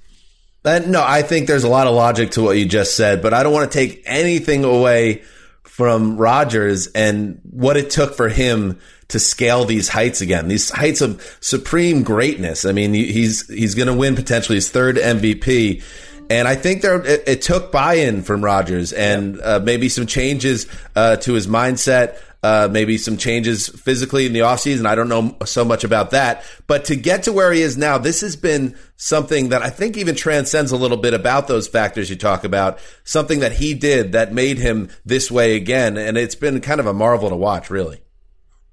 And no, I think there's a lot of logic to what you just said, but I don't want to take anything away from Rodgers and what it took for him to scale these heights again, these heights of supreme greatness. I mean, he's he's going to win potentially his third MVP. And I think there it, it took buy-in from Rodgers and uh, maybe some changes uh, to his mindset, uh, maybe some changes physically in the offseason. I don't know so much about that. But to get to where he is now, this has been something that I think even transcends a little bit about those factors you talk about, something that he did that made him this way again. And it's been kind of a marvel to watch, really.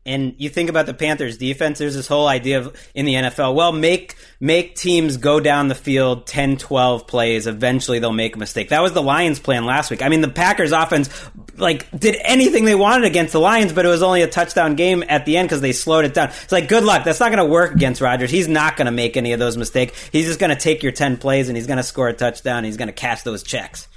And you think about the Panthers defense, there's this whole idea of in the NFL, well, make make teams go down the field 10, 12 plays, eventually they'll make a mistake. That was the Lions plan last week. I mean, the Packers offense like did anything they wanted against the Lions, but it was only a touchdown game at the end because they slowed it down. It's like good luck. That's not going to work against Rodgers. He's not going to make any of those mistakes. He's just going to take your 10 plays and he's going to score a touchdown. He's going to cash those checks.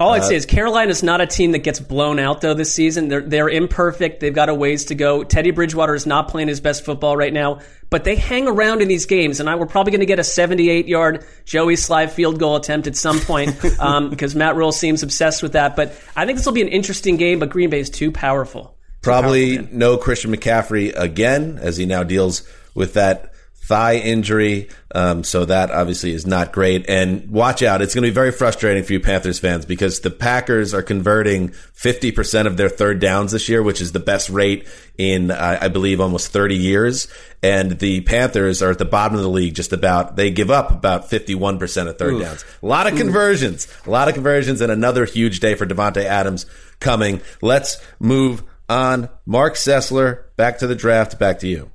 All I'd say is Carolina's not a team that gets blown out though this season. They're they're imperfect. They've got a ways to go. Teddy Bridgewater is not playing his best football right now, but they hang around in these games, and I we're probably going to get a 78 yard Joey Slye field goal attempt at some point um, because Matt Rhule seems obsessed with that. But I think this will be an interesting game. But Green Bay is too powerful. Probably no Christian McCaffrey again, as he now deals with that thigh injury. Um, so that obviously is not great. And watch out, it's going to be very frustrating for you Panthers fans because the Packers are converting 50% of their third downs this year, which is the best rate in, uh, I believe, almost 30 years. And the Panthers are at the bottom of the league just about, they give up about 51% of third downs. A lot of conversions, a lot of conversions, and another huge day for Davante Adams coming. Let's move on. Mark Sessler, back to the draft, back to you.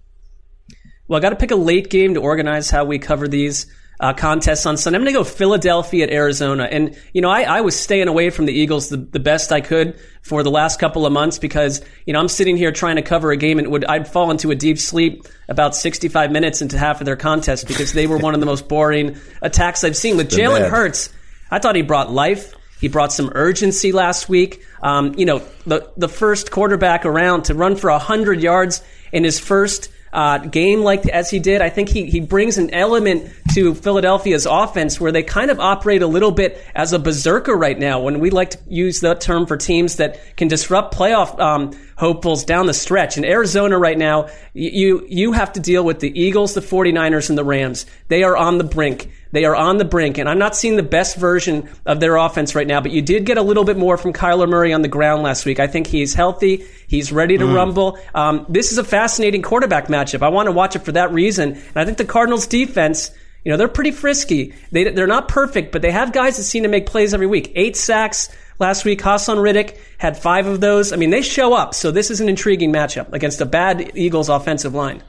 Well, I got to pick a late game to organize how we cover these uh, contests on Sunday. I'm going to go Philadelphia at Arizona. And, you know, I, I was staying away from the Eagles the, the best I could for the last couple of months because, you know, I'm sitting here trying to cover a game and would, I'd fall into a deep sleep about 65 minutes into half of their contest because they were one of the most boring attacks I've seen. With Jalen. Hurts, I thought he brought life. He brought some urgency last week. Um, you know, the the first quarterback around to run for hundred yards in his first uh, game like as he did. I think he he brings an element to Philadelphia's offense where they kind of operate a little bit as a berserker right now. When we like to use that term for teams that can disrupt playoff um, hopefuls down the stretch. In Arizona right now, you you have to deal with the Eagles, the 49ers, and the Rams. They are on the brink. They are on the brink, and I'm not seeing the best version of their offense right now. But you did get a little bit more from Kyler Murray on the ground last week. I think he's healthy. He's ready to rumble. Um, this is a fascinating quarterback matchup. I want to watch it for that reason. And I think the Cardinals' defense, you know, they're pretty frisky. They, they're not perfect, but they have guys that seem to make plays every week. Eight sacks last week. Haason Reddick had five of those. I mean, they show up. So this is an intriguing matchup against a bad Eagles offensive line.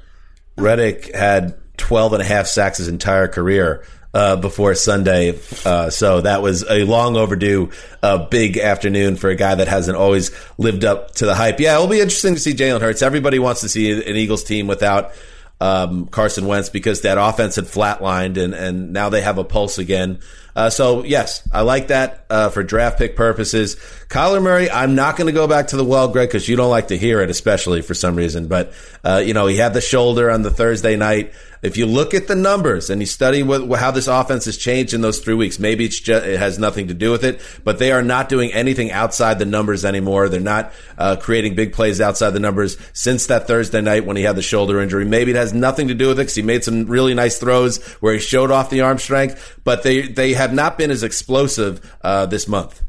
Reddick had 12 and a half sacks his entire career. Uh, before Sunday. Uh, so that was a long overdue, uh, big afternoon for a guy that hasn't always lived up to the hype. Yeah, it'll be interesting to see Jalen Hurts. Everybody wants to see an Eagles team without um, Carson Wentz because that offense had flatlined and, and now they have a pulse again. Uh, so yes, I like that uh, for draft pick purposes. Kyler Murray, I'm not going to go back to the well, Greg, because you don't like to hear it, especially for some reason. But uh, you know, he had the shoulder on the Thursday night. If you look at the numbers and you study what, how this offense has changed in those three weeks, maybe it's just, it has nothing to do with it, but they are not doing anything outside the numbers anymore. They're not uh, creating big plays outside the numbers since that Thursday night when he had the shoulder injury. Maybe it has nothing to do with it because he made some really nice throws where he showed off the arm strength, but they they have not been as explosive uh, this month.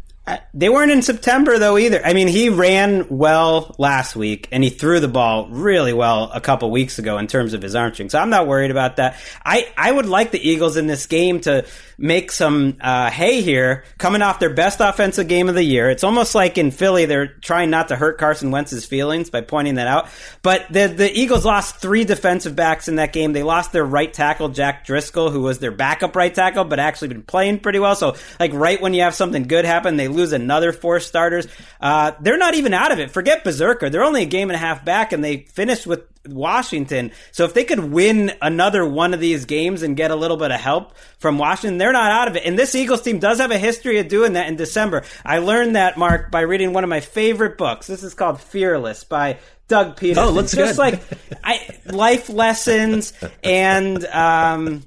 They weren't in September though either. I mean, he ran well last week and he threw the ball really well a couple weeks ago in terms of his arm strength. So I'm not worried about that. I, I would like the Eagles in this game to make some uh, hay here, coming off their best offensive game of the year. It's almost like in Philly, they're trying not to hurt Carson Wentz's feelings by pointing that out. But the the Eagles lost three defensive backs in that game. They lost their right tackle Jack Driscoll, who was their backup right tackle, but actually been playing pretty well. So like right when you have something good happen, they lose another four starters. Uh, they're not even out of it. Forget Berserker. They're only a game and a half back, and they finished with Washington. So if they could win another one of these games and get a little bit of help from Washington, they're not out of it. And this Eagles team does have a history of doing that in December. I learned that, Mark, by reading one of my favorite books. This is called Fearless by Doug Pederson. Oh, looks just good. like I, life lessons and um,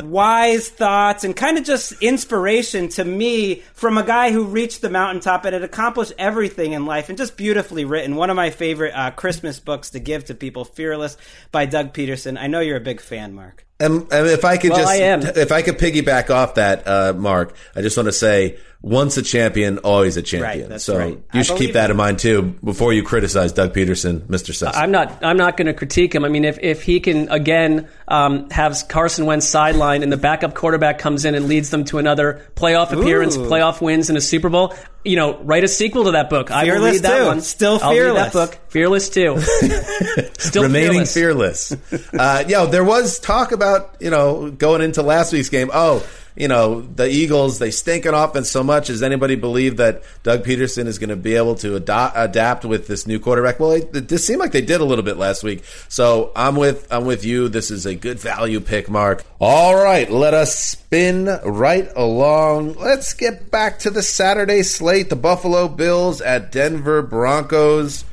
wise thoughts and kind of just inspiration to me from a guy who reached the mountaintop and had accomplished everything in life and just beautifully written. One of my favorite uh, Christmas books to give to people, Fearless by Doug Pederson. I know you're a big fan, Mark. And, and if I could Well, just, I if I could piggyback off that, uh, Mark, I just want to say, once a champion, always a champion. Right, so right. you I should keep that in mind too before you criticize Doug Pederson, Mr. Sess. I'm not. I'm not going to critique him. I mean, if, if he can again um, have Carson Wentz sideline and the backup quarterback comes in and leads them to another playoff appearance, Ooh. playoff wins, and a Super Bowl, you know, write a sequel to that book. I will Fearless read that too. one. Still I'll read fearless. that book. Fearless too. Still remaining fearless. fearless. uh, yo, there was talk about you know going into last week's game. Oh, you know the Eagles they stink on offense so much. Does anybody believe that Doug Pederson is going to be able to adapt with this new quarterback? Well, it, it just seemed like they did a little bit last week. So I'm with I'm with you. This is a good value pick, Mark. All right, let us spin right along. Let's get back to the Saturday slate. The Buffalo Bills at Denver Broncos.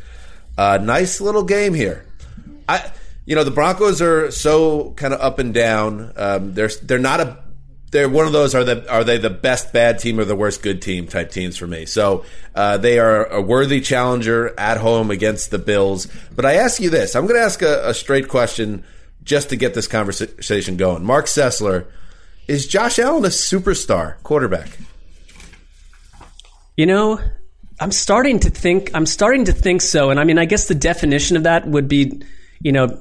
Uh, nice little game here. I, you know, the Broncos are so kind of up and down. Um, they're they're not a they're one of those are the are they the best bad team or the worst good team type teams for me. So uh, they are a worthy challenger at home against the Bills. But I ask you this: I'm going to ask a, a straight question just to get this conversation going. Mark Sessler, is Josh Allen a superstar quarterback? You know, I'm starting to think. I'm starting to think so, and I mean, I guess the definition of that would be, you know,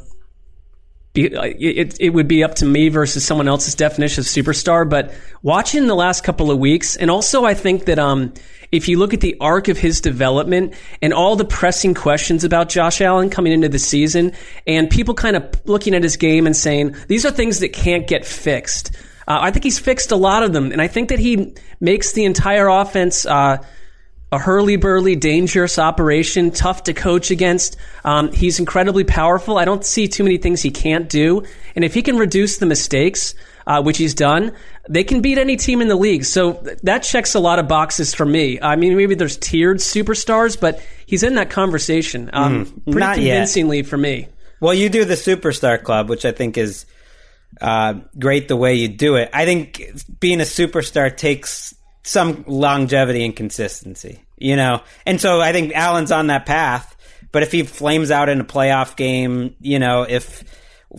it it would be up to me versus someone else's definition of superstar. But watching the last couple of weeks, and also I think that um, if you look at the arc of his development and all the pressing questions about Josh Allen coming into the season, and people kind of looking at his game and saying these are things that can't get fixed. Uh, I think he's fixed a lot of them, and I think that he makes the entire offense uh, a hurly burly, dangerous operation, tough to coach against. Um, he's incredibly powerful. I don't see too many things he can't do, and if he can reduce the mistakes, uh, which he's done, they can beat any team in the league. So th- that checks a lot of boxes for me. I mean, maybe there's tiered superstars, but he's in that conversation um, pretty not yet. convincingly for me. Well, you do the Superstar Club, which I think is uh, great the way you do it. I think being a superstar takes some longevity and consistency, you know? And so I think Allen's on that path. But if he flames out in a playoff game, you know, if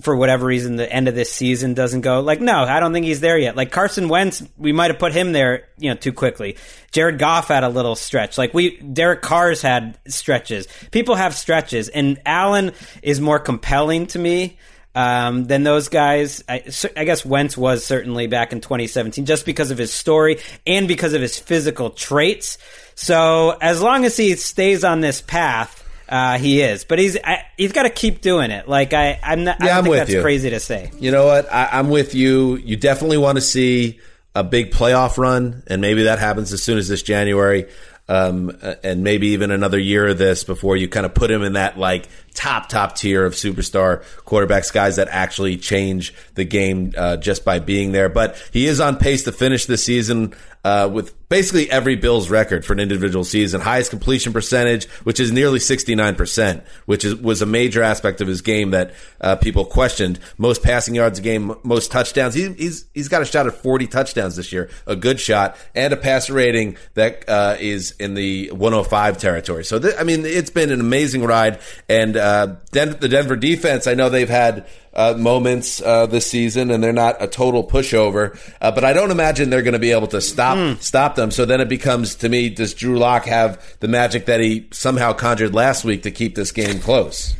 for whatever reason the end of this season doesn't go, like, no, I don't think he's there yet. Like Carson Wentz, we might have put him there, you know, too quickly. Jared Goff had a little stretch. Like we, Derek Carr's had stretches. People have stretches, and Allen is more compelling to me um, than those guys. I, I guess Wentz was certainly back in 2017 just because of his story and because of his physical traits. So as long as he stays on this path, Uh, he is, but he's I, he's got to keep doing it. Like I, I'm not. I Yeah, don't I'm think with that's you. crazy to say. You know what? I, I'm with you. You definitely want to see a big playoff run, and maybe that happens as soon as this January, um, and maybe even another year of this before you kind of put him in that like top top tier of superstar quarterbacks, guys that actually change the game uh, just by being there. But he is on pace to finish the season uh, with basically every Bills record for an individual season. Highest completion percentage, which is nearly 69%, which is, was a major aspect of his game that uh, people questioned. Most passing yards a game, most touchdowns. He, he's, he's got a shot at 40 touchdowns this year, a good shot, and a passer rating that uh, is in the 105 territory. So, th- I mean, it's been an amazing ride. And uh, Den- the Denver defense, I know they've had uh, moments uh, this season, and they're not a total pushover. Uh, but I don't imagine they're going to be able to stop stop them. So then it becomes to me: Does Drew Lock have the magic that he somehow conjured last week to keep this game close?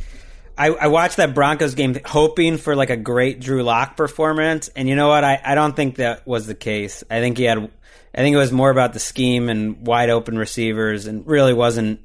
I, I watched that Broncos game hoping for like a great Drew Lock performance, and you know what? I, I don't think that was the case. I think he had, I think it was more about the scheme and wide open receivers, and really wasn't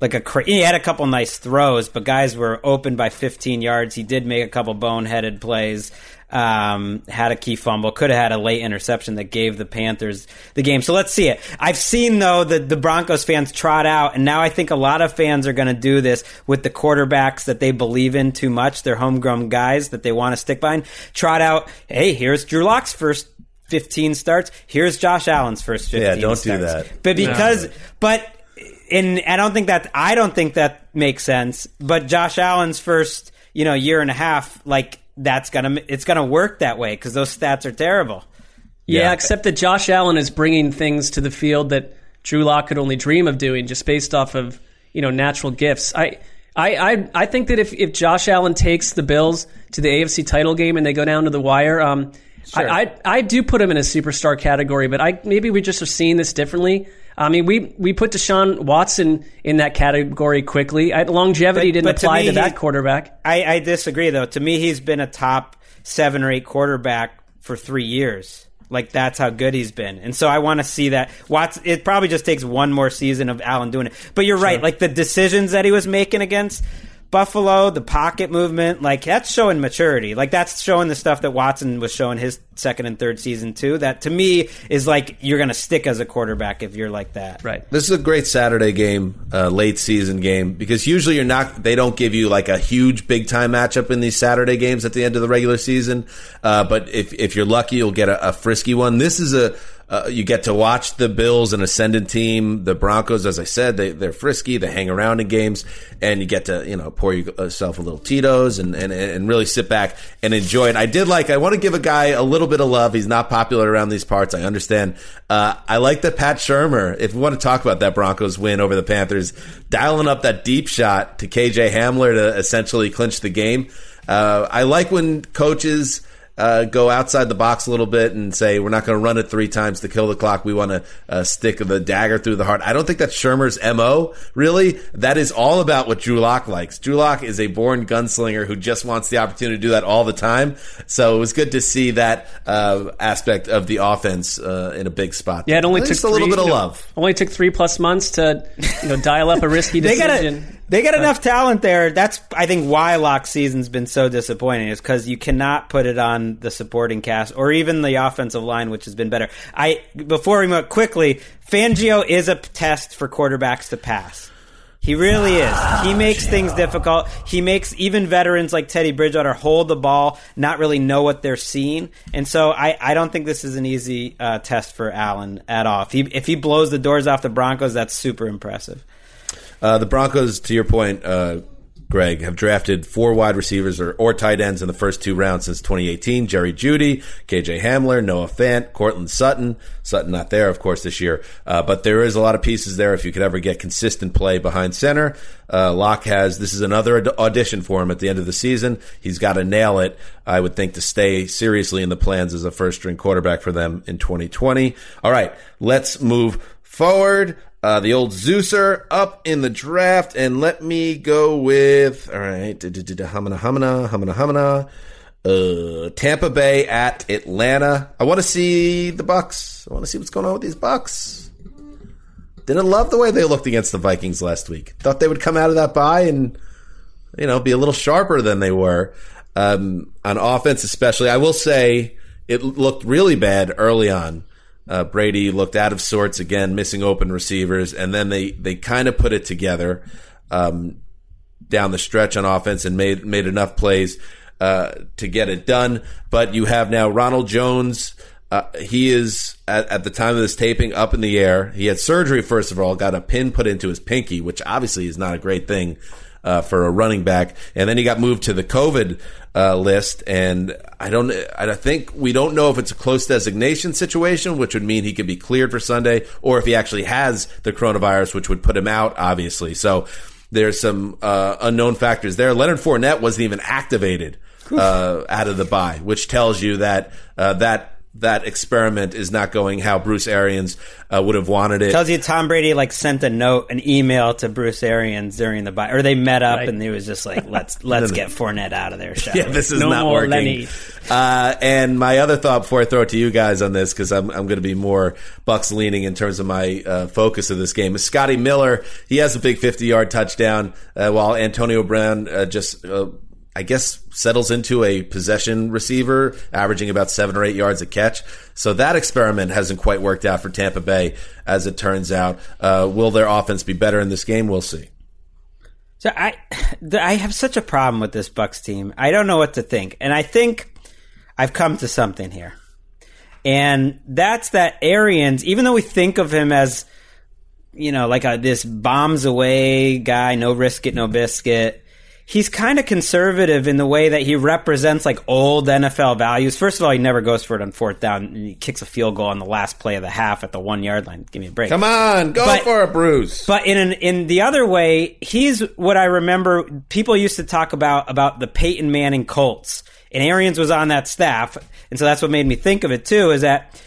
like a. Cra- he had a couple nice throws, but guys were open by 15 yards. He did make a couple boneheaded plays. Um, had a key fumble, could have had a late interception that gave the Panthers the game. So let's see it. I've seen though that the Broncos fans trot out, and now I think a lot of fans are going to do this with the quarterbacks that they believe in too much, their homegrown guys that they want to stick behind. Trot out, hey, here's Drew Lock's first 15 starts. Here's Josh Allen's first 15 Yeah, don't do that. But because, but, and I don't think that, I don't think that makes sense, but Josh Allen's first, you know, year and a half, like, that's gonna, it's gonna work that way because those stats are terrible. Yeah, Yeah. except that Josh Allen is bringing things to the field that Drew Lock could only dream of doing, just based off of you know natural gifts. I. I, I, I think that if, if Josh Allen takes the Bills to the AFC title game and they go down to the wire, um, I, I I do put him in a superstar category, but I maybe we just are seeing this differently. I mean, we we put Deshaun Watson in that category quickly. I, longevity But- didn't but to apply me, to that he- quarterback. I, I disagree though. To me, he's been a top seven or eight quarterback for three years. Like that's how good he's been, and so I want to see that. Watts. It probably just takes one more season of Allen doing it. But you're right. Like the decisions that he was making against Buffalo, the pocket movement, like that's showing maturity. Like that's showing the stuff that Watson was showing his second and third season too. That to me is like you're going to stick as a quarterback if you're like that. Right. This is a great Saturday game, uh, late season game, because usually you're not. They don't give you like a huge big time matchup in these Saturday games at the end of the regular season. Uh, but if if you're lucky, you'll get a, a frisky one. This is a. Uh, you get to watch the Bills, an ascendant team. The Broncos, as I said, they, they're frisky. They hang around in games, and you get to you know pour yourself a little Tito's and, and and really sit back and enjoy it. I did like. I want to give a guy a little bit of love. He's not popular around these parts. I understand. Uh, I like that Pat Shurmur. If we want to talk about that Broncos win over the Panthers, dialing up that deep shot to KJ Hamler to essentially clinch the game. Uh, I like when coaches uh, go outside the box a little bit and say we're not going to run it three times to kill the clock. We want to uh, stick the dagger through the heart. I don't think that's Shurmur's mo. Really, that is all about what Drew Lock likes. Drew Lock is a born gunslinger who just wants the opportunity to do that all the time. So it was good to see that uh, aspect of the offense uh, in a big spot. Yeah, it only Just took a little bit of you know, love. Only took three plus months to you know dial up a risky they decision. got they got enough talent there. That's I think why Lock's season's been so disappointing is because you cannot put it on the supporting cast or even the offensive line, which has been better. I before we move quickly, Fangio is a test for quarterbacks to pass. He really is. He makes things difficult. He makes even veterans like Teddy Bridgewater hold the ball, not really know what they're seeing. And so I, I don't think this is an easy uh, test for Allen at all. If he if he blows the doors off the Broncos, that's super impressive. Uh, the Broncos, to your point, uh, Greg, have drafted four wide receivers or, or tight ends in the first two rounds since 2018. Jerry Jeudy, KJ Hamler, Noah Fant, Courtland Sutton. Sutton not there, of course, this year. Uh, but there is a lot of pieces there if you could ever get consistent play behind center. Uh, Lock has, this is another aud- audition for him at the end of the season. He's got to nail it, I would think, to stay seriously in the plans as a first string quarterback for them in 2020. All right, let's move forward. Uh, the old Zeuser up in the draft, and let me go with all right. Humana, humana, humana, humana. Uh, Tampa Bay at Atlanta. I want to see the Bucks. I want to see what's going on with these Bucks. didn't love the way they looked against the Vikings last week. Thought they would come out of that bye and you know be a little sharper than they were um, on offense, especially. I will say it looked really bad early on. Uh, Brady looked out of sorts again, missing open receivers, and then they they kind of put it together um, down the stretch on offense and made made enough plays uh, to get it done. But you have now Ronald Jones. Uh, he is at, at, the time of this taping up in the air. He had surgery first of all, got a pin put into his pinky, which obviously is not a great thing uh, for a running back. And then he got moved to the COVID uh, list, and I don't. I think we don't know if it's a close designation situation, which would mean he could be cleared for Sunday, or if he actually has the coronavirus, which would put him out. Obviously, so there's some uh, unknown factors there. Leonard Fournette wasn't even activated uh, out of the bye, which tells you that uh, that that experiment is not going how Bruce Arians uh, would have wanted it. Tells you Tom Brady like sent a note, an email to Bruce Arians during the bye, or they met up right. and he was just like, "Let's let's get Fournette out of there." Yeah, this is no not working. Uh, and my other thought before I throw it to you guys on this, because I'm I'm going to be more Bucks leaning in terms of my uh, focus of this game, is Scotty Miller. He has a big 50 yard touchdown, uh, while Antonio Brown uh, just uh, I guess settles into a possession receiver, averaging about seven or eight yards a catch. So that experiment hasn't quite worked out for Tampa Bay, as it turns out. Uh, will their offense be better in this game? We'll see. So I, I have such a problem with this Bucks team. I don't know what to think, and I think I've come to something here, and that's that Arians. Even though we think of him as, you know, like a, this bombs away guy, no risk it, no biscuit he's kind of conservative in the way that he represents like old NFL values. First of all, he never goes for it on fourth down. He kicks a field goal on the last play of the half at the one yard line. Give me a break. Come on, go but, for it, Bruce. But in an, in the other way, he's what I remember. People used to talk about about the Peyton Manning Colts, and Arians was on that staff, and so that's what made me think of it too. Is that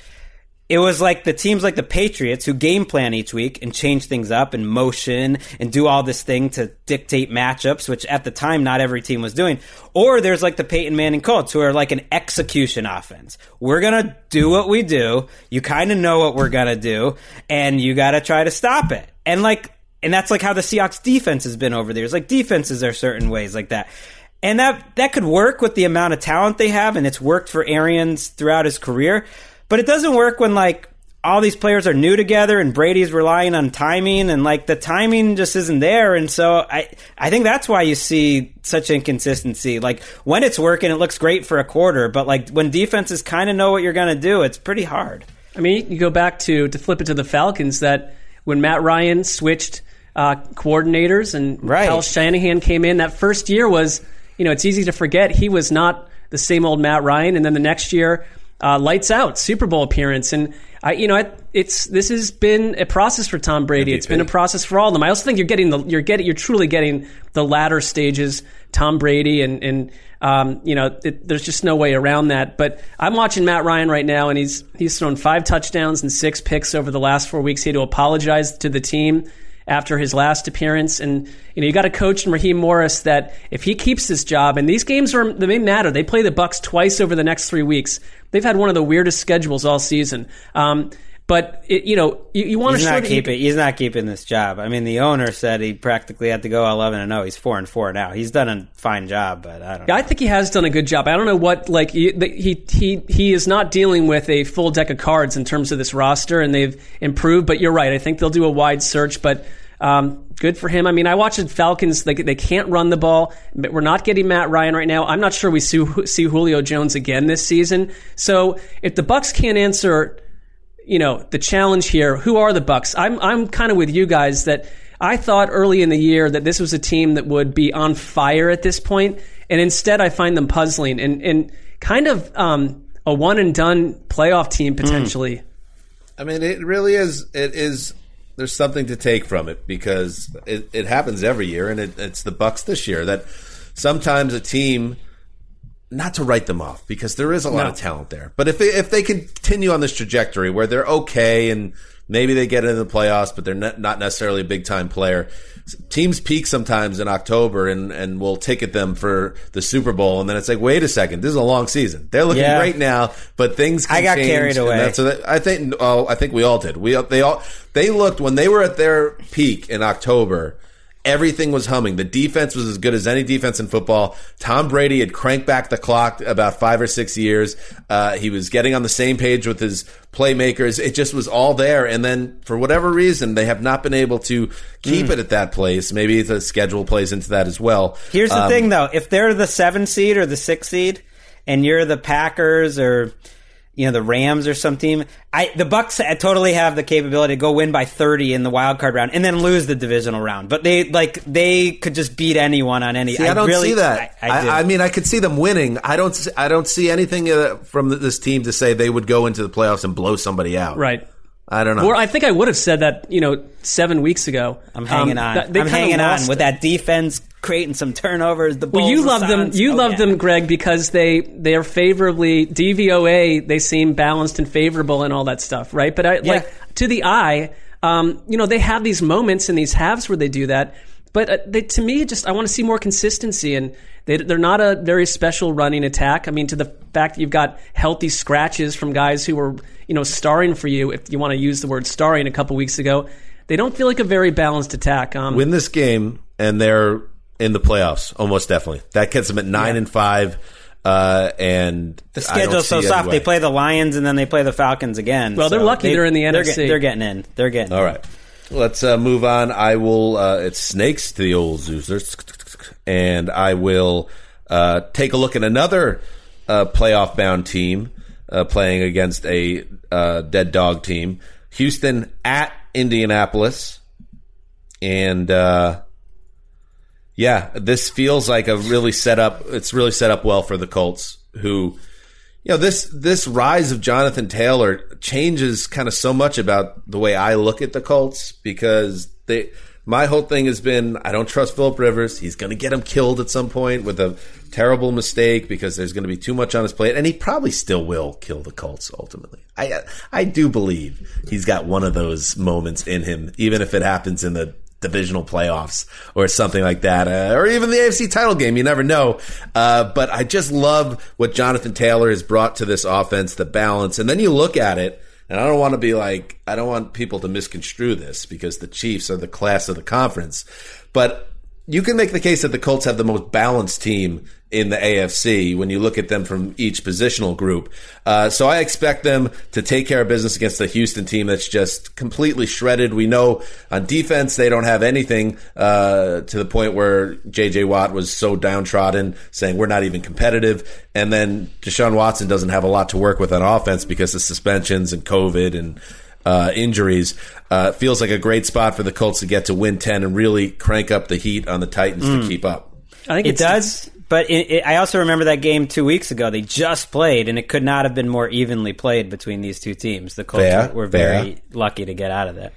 it was like the teams like the Patriots who game plan each week and change things up and motion and do all this thing to dictate matchups, which at the time not every team was doing. Or there's like the Peyton Manning Colts who are like an execution offense. We're gonna do what we do. You kind of know what we're gonna do, and you gotta try to stop it. And like, and that's like how the Seahawks defense has been over there. It's like defenses are certain ways like that. And that that could work with the amount of talent they have, and it's worked for Arians throughout his career. But it doesn't work when like all these players are new together and Brady's relying on timing and like the timing just isn't there and so I I think that's why you see such inconsistency like when it's working it looks great for a quarter but like when defenses kind of know what you're going to do it's pretty hard. I mean you go back to to flip it to the Falcons that when Matt Ryan switched uh, coordinators and right. Kyle Shanahan came in that first year was you know it's easy to forget he was not the same old Matt Ryan and then the next year uh, lights out Super Bowl appearance, and I, you know, it's this has been a process for Tom Brady. MVP. It's been a process for all of them. I also think you're getting the you're getting you're truly getting the latter stages. Tom Brady and and um, you know, it, there's just no way around that. But I'm watching Matt Ryan right now, and he's he's thrown five touchdowns and six picks over the last four weeks. He had to apologize to the team after his last appearance. And you know, you got a coach in Raheem Morris that if he keeps this job, and these games are they matter. They play the Bucks twice over the next three weeks. They've had one of the weirdest schedules all season. Um, but it, you know, you, you want to not keep it. He's not keeping this job. I mean, the owner said he practically had to go eleven and zero. He's four and four now. He's done a fine job, but I don't. Yeah, know. I think he has done a good job. I don't know what like he, he he he is not dealing with a full deck of cards in terms of this roster, and they've improved. But you're right. I think they'll do a wide search, but. Um, good for him. I mean, I watched the Falcons. They, they can't run the ball. But we're not getting Matt Ryan right now. I'm not sure we see, see Julio Jones again this season. So if the Bucks can't answer, you know, the challenge here, who are the Bucks? I'm I'm kind of with you guys that I thought early in the year that this was a team that would be on fire at this point, and instead I find them puzzling and and kind of um, a one and done playoff team potentially. Mm. I mean, it really is. It is there's something to take from it because it, it happens every year, and it, it's the Bucks this year that sometimes a team. Not to write them off because there is a lot no. of talent there, but if they, if they continue on this trajectory where they're okay and Maybe they get into the playoffs, but they're not not necessarily a big time player. Teams peak sometimes in October and, and we'll ticket them for the Super Bowl. And then it's like, wait a second, this is a long season. They're looking Yeah. great now, but things can I got change, carried away. that's I think. Oh, I think we all did. We they all they looked when they were at their peak in October. Everything was humming. The defense was as good as any defense in football. Tom Brady had cranked back the clock about five or six years. Uh, he was getting on the same page with his playmakers. It just was all there. And then for whatever reason, they have not been able to keep Mm. it at that place. Maybe the schedule plays into that as well. Here's the Um, thing, though: if they're the seven seed or the six seed, and you're the Packers or you know the Rams or some team, I the Bucks totally have the capability to go win by 30 in the wild card round and then lose the divisional round. But they like they could just beat anyone on any. See, I, don't really, see that. I, I, I. I mean, I could see them winning. I don't. I don't see anything uh, from this team to say they would go into the playoffs and blow somebody out. Right. I don't know. Or I think I would have said that, you know, seven weeks ago. I'm hanging Um, on. that- I'm hanging on with it. that defense creating some turnovers. The Well, you the love them. You Oh, love yeah. them, Greg, because they they are favorably DVOA. They seem balanced and favorable and all that stuff, right? But I Yeah. like to the eye, um, you know, they have these moments in these halves where they do that. But uh, they, to me, just I want to see more consistency, and they, they're not a very special running attack. I mean, to the fact that you've got healthy scratches from guys who were, you know, starring for you, if you want to use the word starring, a couple weeks ago, they don't feel like a very balanced attack. Um, win this game and they're in the playoffs almost definitely. That gets them at nine and five. Uh, and The schedule's so soft. way. They play the Lions and then they play the Falcons again. Well, they're so lucky they're in the they're NFC. get- they're getting in. They're getting. All right. Let's uh, move on. I will. Uh, it's snakes to the old Zoozers, and I will uh, take a look at another uh, playoff bound team uh, playing against a uh, dead dog team. Houston at Indianapolis, and yeah, this feels like a really set up. It's really set up well for the Colts, who you know this this rise of Jonathan Taylor changes kind of so much about the way I look at the Colts because they my whole thing has been I don't trust Philip Rivers. He's going to get him killed at some point with a terrible mistake because there's going to be too much on his plate, and he probably still will kill the Colts ultimately. I I do believe he's got one of those moments in him, even if it happens in the divisional playoffs or something like that, uh, or even the AFC title game. You never know. Uh, but I just love what Jonathan Taylor has brought to this offense, the balance. And then you look at it, and I don't want to be like, I don't want people to misconstrue this because the Chiefs are the class of the conference. But you can make the case that the Colts have the most balanced team in the AFC when you look at them from each positional group. Uh, so I expect them to take care of business against the Houston team that's just completely shredded. We know on defense they don't have anything uh, to the point where J.J. Watt was so downtrodden, saying we're not even competitive. And then Deshaun Watson doesn't have a lot to work with on offense because of suspensions and COVID and uh, injuries. Uh, feels like a great spot for the Colts to get to win 10 and really crank up the heat on the Titans to keep up. I think It it's- does, but it, it, I also remember that game two weeks ago. They just played, and it could not have been more evenly played between these two teams. The Colts Fair, were, were fair. very lucky to get out of that.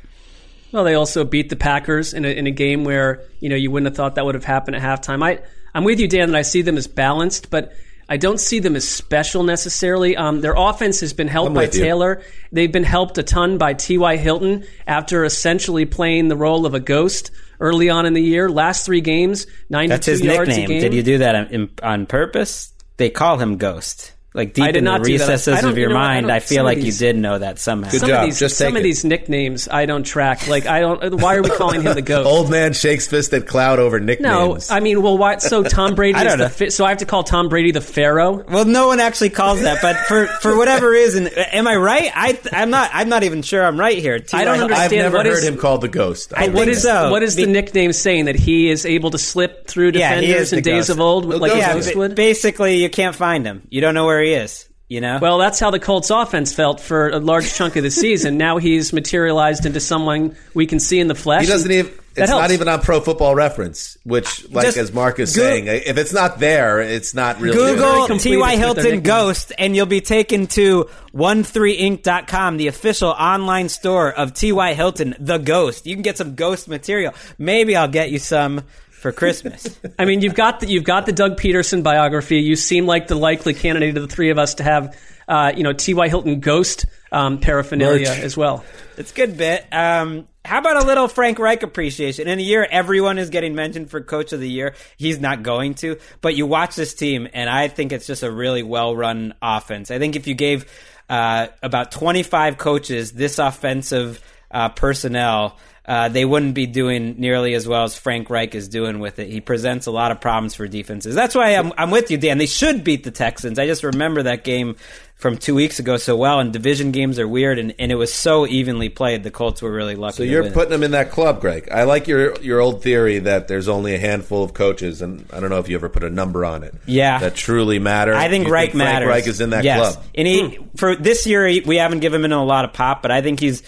Well, they also beat the Packers in a, in a game where you know you wouldn't have thought that would have happened at halftime. I I'm with you, Dan, that I see them as balanced, but I don't see them as special necessarily. Um, their offense has been helped I'm by with you. Taylor. They've been helped a ton by T.Y. Hilton after essentially playing the role of a ghost early on in the year. Last three games, 92 That's his yards nickname. Did you do that on, on purpose? They call him Ghost. Like deep in the not do that. I recesses of your you know, mind, don't- I, feel like these- you did know that somehow. Good some job. of these, Just some take of it. these nicknames I don't track. Like I don't. Why are we calling him the ghost? Old man shakes fist at cloud over no, nicknames. I mean, well, why? So Tom Brady I is don't the know. fi- so I have to call Tom Brady the Pharaoh. Well, no one actually calls that, but for for whatever reason, am I right? I I'm not. I'm not even sure I'm right here. I don't T.Y. I've understand never what heard is- him called the ghost. I What think is so. what is the Be- nickname saying that he is able to slip through defenders is the in days ghost. of old, The like Yeah, is ghost ba- would? basically, you can't find him. You don't know where he is. You know. Well, that's how the Colts offense felt for a large chunk of the season. now he's materialized into someone we can see in the flesh. he doesn't even. That It's helps. not even on Pro Football Reference, which, like Just as Mark is Goo- saying, if it's not there, it's not really. Google T.Y. Hilton. Ghost, and you'll be taken to 13inc.com, the official online store of T.Y. Hilton, the Ghost. You can get some ghost material. Maybe I'll get you some for Christmas. I mean, you've got the, you've got the Doug Pederson biography. You seem like the likely candidate of the three of us to have uh, you know T.Y. Hilton ghost um, paraphernalia Merch. as well. It's a good bit. Um, how about a little Frank Reich appreciation? In a year, everyone is getting mentioned for Coach of the Year. He's not going to, but you watch this team, and I think it's just a really well run offense. I think if you gave uh, about 25 coaches this offensive uh, personnel, uh, they wouldn't be doing nearly as well as Frank Reich is doing with it. He presents a lot of problems for defenses. That's why I'm, I'm with you, Dan. They should beat the Texans. I just remember that game from two weeks ago so well, and division games are weird, and, and it was so evenly played. The Colts were really lucky. So you're win it. putting them in that club, Greg. I like your your old theory that there's only a handful of coaches, and I don't know if you ever put a number on it. Yeah. that truly matter. I think You Reich Frank matters. Reich is in that yes. club. and he for this year he, we haven't given him a lot of pop, but I think he's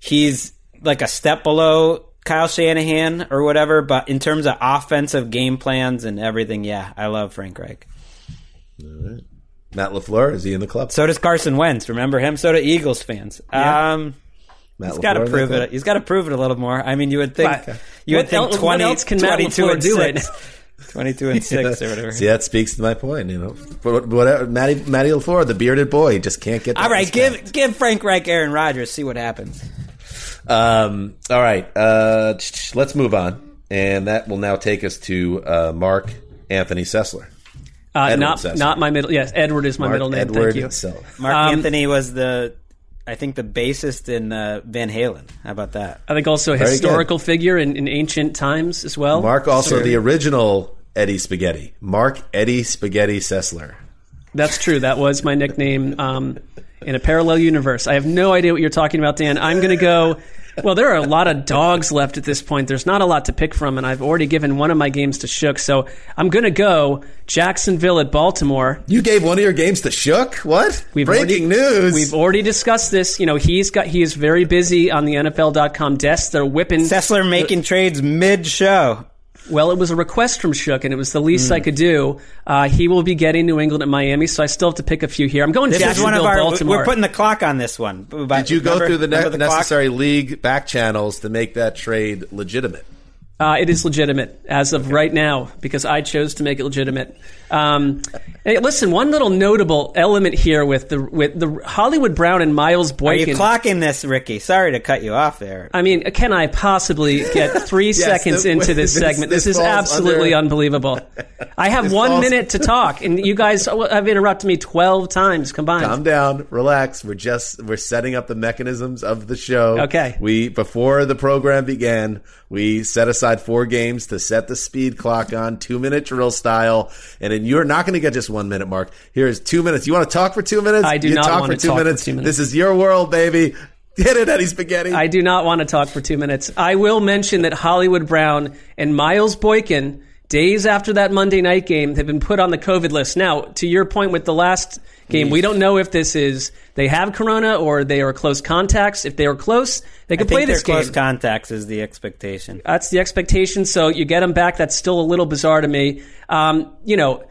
he's like a step below Kyle Shanahan or whatever. But in terms of offensive game plans and everything, yeah, I love Frank Reich. All right. Matt LaFleur is he in the club? So does Carson Wentz. Remember him? So do Eagles fans. Um, Matt he's got to LaFleur in that prove it. He's got to prove it a little more. I mean, you would think Right. you would What think el- twenty. else can Matt 22 LaFleur and do right six. Twenty-two and six or whatever. See, that speaks to my point. You know, but whatever. Matty, Matty LaFleur, the bearded boy, just can't get. All right, this guy. give give Frank Reich Aaron Rodgers. See what happens. Um, all right, uh, let's move on, and that will now take us to uh, Mark Anthony Sessler. Uh, not Sessler. not my middle. Yes, Edward is my Mark middle name. Edward Thank you. Sessler. Mark Um, Anthony was the, I think, the bassist in uh, Van Halen. How about that? I think also a Very historical figure in, in ancient times as well. Mark also So- the original Eddie Spaghetti. Mark Eddie Spaghetti Sessler. That's true. That was my nickname um, in a parallel universe. I have no idea what you're talking about, Dan. I'm going to go. Well, there are a lot of dogs left at this point. There's not a lot to pick from, and I've already given one of my games to Shook. So I'm going to go Jacksonville at Baltimore. You gave one of your games to Shook. What? We've Breaking already- news. We've already discussed this. You know, he's got he is very busy on the NFL.com desk. They're whipping. Sessler making trades mid-show. Well, it was a request from Shook, and it was the least Hmm. I could do. Uh, he will be getting New England at Miami, so I still have to pick a few here. I'm going This is Jacksonville, one of our. Baltimore. We're putting the clock on this one. Did you go through the, ne- necessary league back channels to make that trade legitimate? Uh, it is legitimate as of right now because I chose to make it legitimate. Um, hey, listen, one little notable element here with the with the Hollywood Brown and Miles Are you Boykin. clocking this, Ricky? Sorry to cut you off there. I mean, can I possibly get three seconds the- into this this- segment? This, this is absolutely under- unbelievable. I have This one falls- minute to talk, and you guys have interrupted me twelve times combined. Calm down, relax. We're just we're setting up the mechanisms of the show. Okay. We before the program began, we set aside four games to set the speed clock on two minute drill style, and then you're not going to get just one minute, Mark. Here's two minutes. You want to talk for two minutes? I do you not talk wanna two talk for two minutes. This is your world, baby. Get it, Eddie Spaghetti. I do not want to talk for two minutes. I will mention that Hollywood Brown and Miles Boykin, days after that Monday night game, have been put on the COVID list. Now, to your point with the last game, we don't know if this is they have corona or they are close contacts. If they are close, they could play this they're close contacts is the expectation. That's the expectation. So you get them back. That's still a little bizarre to me. Um, you know,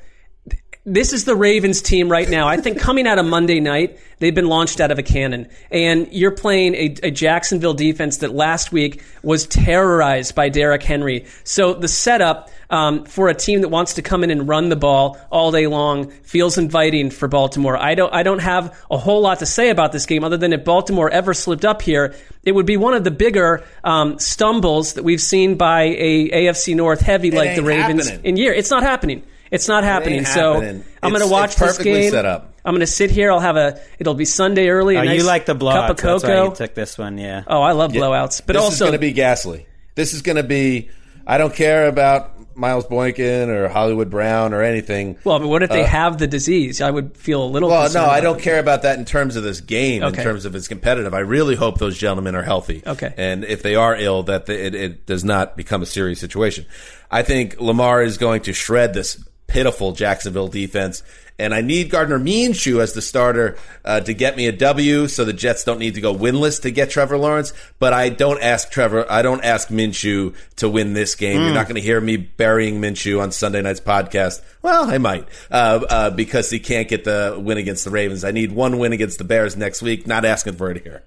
this is the Ravens team right now. I think coming out of Monday night, they've been launched out of a cannon. And you're playing a, a Jacksonville defense that last week was terrorized by Derrick Henry. So the setup um, for a team that wants to come in and run the ball all day long feels inviting for Baltimore. I don't, I don't have a whole lot to say about this game other than if Baltimore ever slipped up here, it would be one of the bigger um, stumbles that we've seen by a AFC North heavy like the Ravens happening. in year. It's not happening. It's not happening. So happening. I'm going to watch it's this game. set up. I'm going to sit here. I'll have a. It'll be Sunday early. a Oh, nice you like the blowouts. cup of That's why cocoa. you took this one, yeah. oh, I love blowouts. But this also, is going to be ghastly. This is going to be. I don't care about Miles Boykin or Hollywood Brown or anything. well, but what if they have the disease? I would feel a little. Uh, Well, no, I don't that. care about that in terms of this game, Okay. in terms of it's competitive. I really hope those gentlemen are healthy. Okay. And if they are ill, that the, it, it does not become a serious situation. I think Lamar is going to shred this pitiful Jacksonville defense. And I need Gardner Minshew as the starter uh, to get me a W, so the Jets don't need to go winless to get Trevor Lawrence. But I don't ask Trevor, I don't ask Minshew to win this game. You're not going to hear me burying Minshew on Sunday night's podcast. Well, I might, uh, uh, because he can't get the win against the Ravens. I need one win against the Bears next week. Not asking for it here.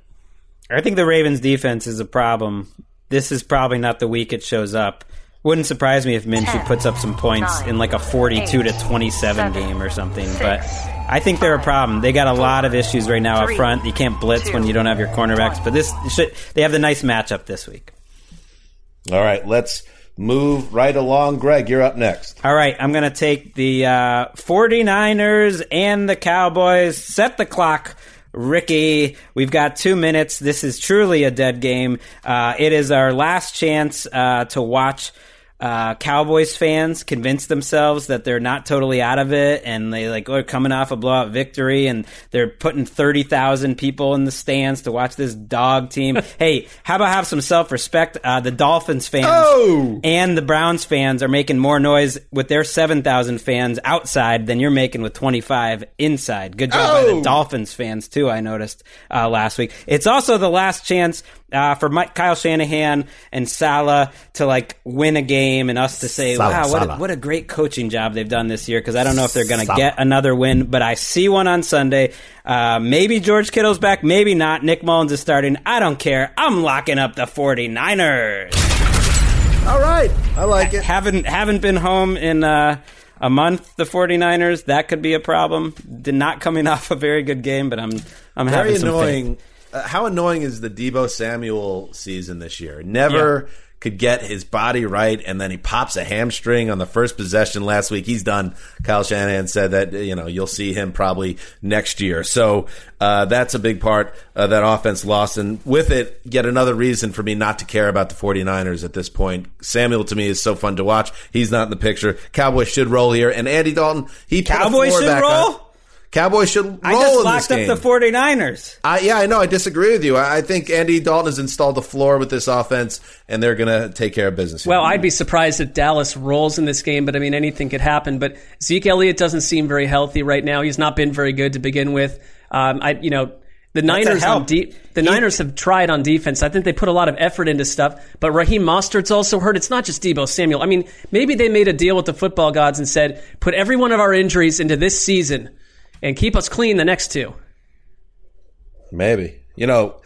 I think the Ravens defense is a problem. This is probably not the week it shows up. Wouldn't surprise me if Minshew puts up some points in like a 42 to 27 game or something. But I think they're a problem. They got a lot of issues right now up front. You can't blitz when you don't have your cornerbacks. But this should, they have the nice matchup this week. All right, let's move right along. Greg, you're up next. All right, I'm going to take the uh, 49ers and the Cowboys. Set the clock. Ricky, we've got two minutes. This is truly a dead game. Uh, it is our last chance uh, to watch uh, Cowboys fans convince themselves that they're not totally out of it, and they like are coming off a blowout victory, and they're putting thirty thousand people in the stands to watch this dog team. hey, how about have some self respect? Uh, the Dolphins fans Oh! and the Browns fans are making more noise with their seven thousand fans outside than you're making with twenty five inside. Good job by the Oh! Dolphins fans too. I noticed uh, last week. It's also the last chance uh, for Mike, Kyle Shanahan and Saleh to like win a game and us to say, Saleh, "Wow, what a, what a great coaching job they've done this year." Because I don't know if they're going to get another win, but I see one on Sunday. Uh, maybe George Kittle's back, maybe not. Nick Mullens is starting. I don't care. I'm locking up the 49ers. All right, I like it. Haven't haven't been home in uh, a month. The 49ers that could be a problem. Did not coming off a very good game, but I'm I'm Very having some faith. Uh, how annoying is the Deebo Samuel season this year? Never could get his body right, and then he pops a hamstring on the first possession last week. He's done. Kyle Shanahan said that you know you'll see him probably next year. So uh, that's a big part uh, that offense lost, and with it, yet another reason for me not to care about the 49ers at this point. Samuel to me is so fun to watch. He's not in the picture. Cowboys should roll here, and Andy Dalton. He Cowboys should roll? on- Cowboys should roll I just locked up game. the 49ers. I, yeah, I know. I disagree with you. I, I think Andy Dalton has installed the floor with this offense, and they're going to take care of business. Well, I'd be surprised if Dallas rolls in this game, but I mean, anything could happen. But Zeke Elliott doesn't seem very healthy right now. He's not been very good to begin with. Um, I, you know, the Niners on de- the Niners have tried on defense. I think they put a lot of effort into stuff. But Raheem Mostert's also hurt. It's not just Deebo Samuel. I mean, maybe they made a deal with the football gods and said, put every one of our injuries into this season and keep us clean the next two. Maybe. You know,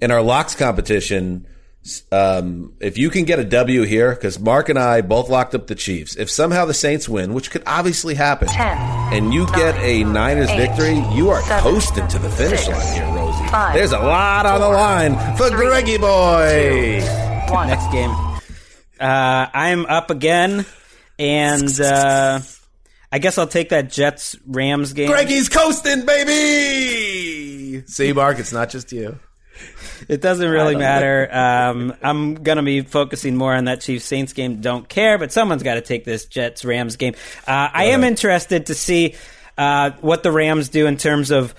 in our locks competition, um, if you can get a W here, because Mark and I both locked up the Chiefs, if somehow the Saints win, which could obviously happen, and you get a Niners victory, you are coasting to the finish line here, Rosie. There's a lot on the line for Greggy Boy. Next game. Uh, I'm up again, and uh, I guess I'll take that Jets Rams game. Greggy's coasting, baby! See, Mark, it's not just you. It doesn't really matter. Um, I'm going to be focusing more on that Chiefs Saints game. Don't care, but someone's got to take this Jets Rams game. Uh, I am interested to see uh, what the Rams do in terms of,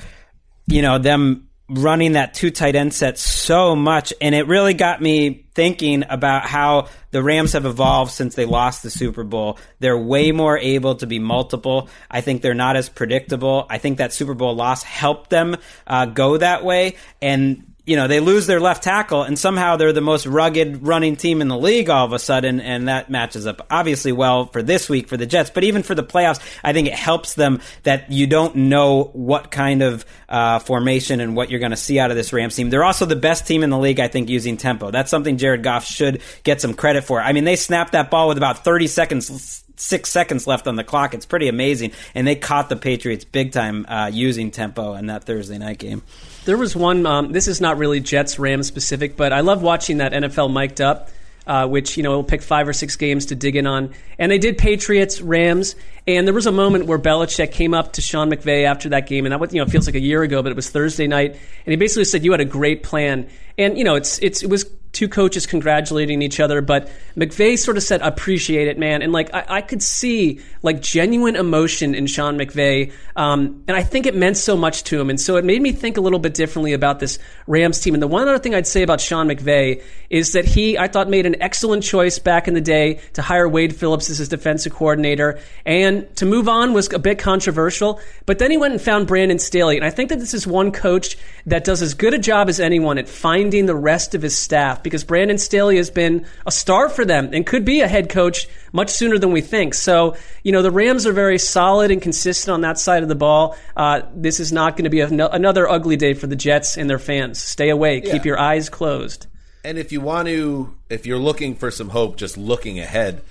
you know, them running that two tight end set so much. And it really got me thinking about how the Rams have evolved since they lost the Super Bowl. They're way more able to be multiple. I think they're not as predictable. I think that Super Bowl loss helped them uh, go that way. And you know, they lose their left tackle and somehow they're the most rugged running team in the league all of a sudden. And that matches up obviously well for this week for the Jets, but even for the playoffs, I think it helps them that you don't know what kind of uh, formation and what you're going to see out of this Rams team. They're also the best team in the league, I think, using tempo. That's something Jared Goff should get some credit for. I mean, they snapped that ball with about 30 seconds six seconds left on the clock. It's pretty amazing. And they caught the Patriots big time uh, using tempo in that Thursday night game. There was one. Um, this is not really Jets Rams specific, but I love watching that NFL mic'd up, uh, which you know we'll pick five or six games to dig in on. And they did Patriots Rams, and there was a moment where Belichick came up to Sean McVay after that game, and that was, you know feels like a year ago, but it was Thursday night, and he basically said, "You had a great plan." And you know it's it's it was two coaches congratulating each other, but McVay sort of said, "Appreciate it, man." And like I, I could see like genuine emotion in Sean McVay, um, and I think it meant so much to him, and so it made me think a little bit differently about this Rams team. And the one other thing I'd say about Sean McVay is that he, I thought, made an excellent choice back in the day to hire Wade Phillips as his defensive coordinator, and to move on was a bit controversial. But then he went and found Brandon Staley, and I think that this is one coach that does as good a job as anyone at finding the rest of his staff because Brandon Staley has been a star for them and could be a head coach much sooner than we think. So, you know, the Rams are very solid and consistent on that side of the ball. Uh, this is not going to be another ugly day for the Jets and their fans. Stay away. Keep your eyes closed. And if you want to, if you're looking for some hope, just looking ahead,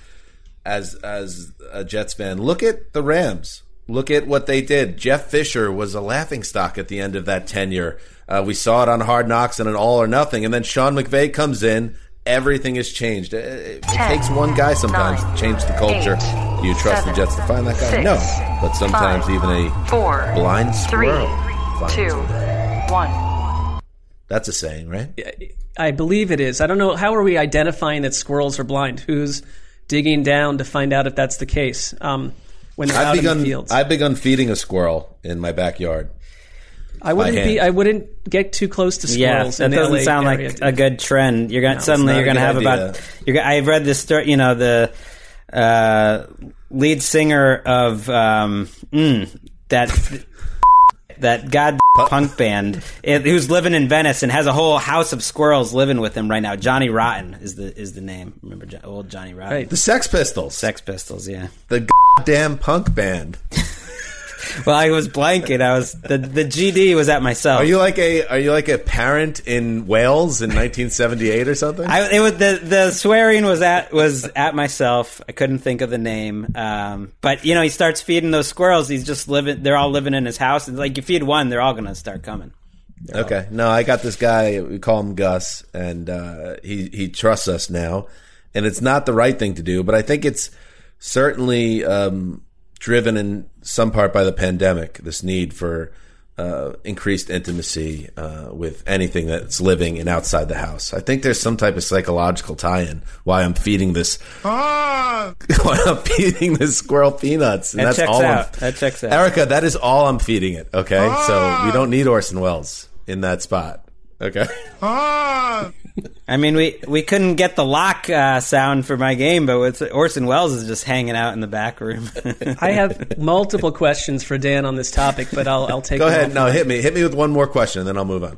as as a Jets fan, look at the Rams. Look at what they did. Jeff Fisher was a laughing stock at the end of that tenure. Uh, we saw it on Hard Knocks and an All or Nothing, and then Sean McVay comes in. Everything has changed. It, it Ten, takes one guy sometimes nine, to change the culture. eight, Do you trust seven, the Jets to find that guy? six, no, but sometimes five, even a four, blind three, squirrel finds two, one. That's a saying, right? I believe it is. I don't know. How are we identifying that squirrels are blind? Who's digging down to find out if that's the case? Um, when they're I've out in begun. the fields, I've begun feeding a squirrel in my backyard. I wouldn't hand. be. I wouldn't get too close to squirrels. Yeah, squirrels. that in the doesn't LA sound area, like a good trend. You're gonna suddenly you're gonna have idea. about. You're, I've read this story. You know the uh, lead singer of um, mm, that that god punk band it, who's living in Venice and has a whole house of squirrels living with him right now. Johnny Rotten is the is the name. Remember old Johnny Rotten? Right. The Sex Pistols, Sex Pistols. Yeah. the goddamn punk band. Well, I was blanking. I was the the GD was at myself. Are you like a Are you like a parent in Wales in 1978 or something? I, it was the the swearing was at was at myself. I couldn't think of the name. Um, but you know, he starts feeding those squirrels. He's just living. They're all living in his house. And like you feed one, they're all gonna start coming. Okay. No, I got this guy. We call him Gus, and uh, he he trusts us now. And it's not the right thing to do, but I think it's certainly um, driven in some part by the pandemic. This need for uh, increased intimacy uh, with anything that's living and outside the house. I think there's some type of psychological tie-in why I'm feeding this. why I'm feeding this squirrel peanuts, and That that's checks all. out. I'm, That checks out. Erica, that is all I'm feeding it. Okay, so we don't need Orson Welles in that spot. Okay. I mean, we we couldn't get the lock uh, sound for my game, but with Orson Welles is just hanging out in the back room. I have multiple questions for Dan on this topic, but I'll I'll take. Go ahead. No, hit me. Hit me with one more question, and then I'll move on.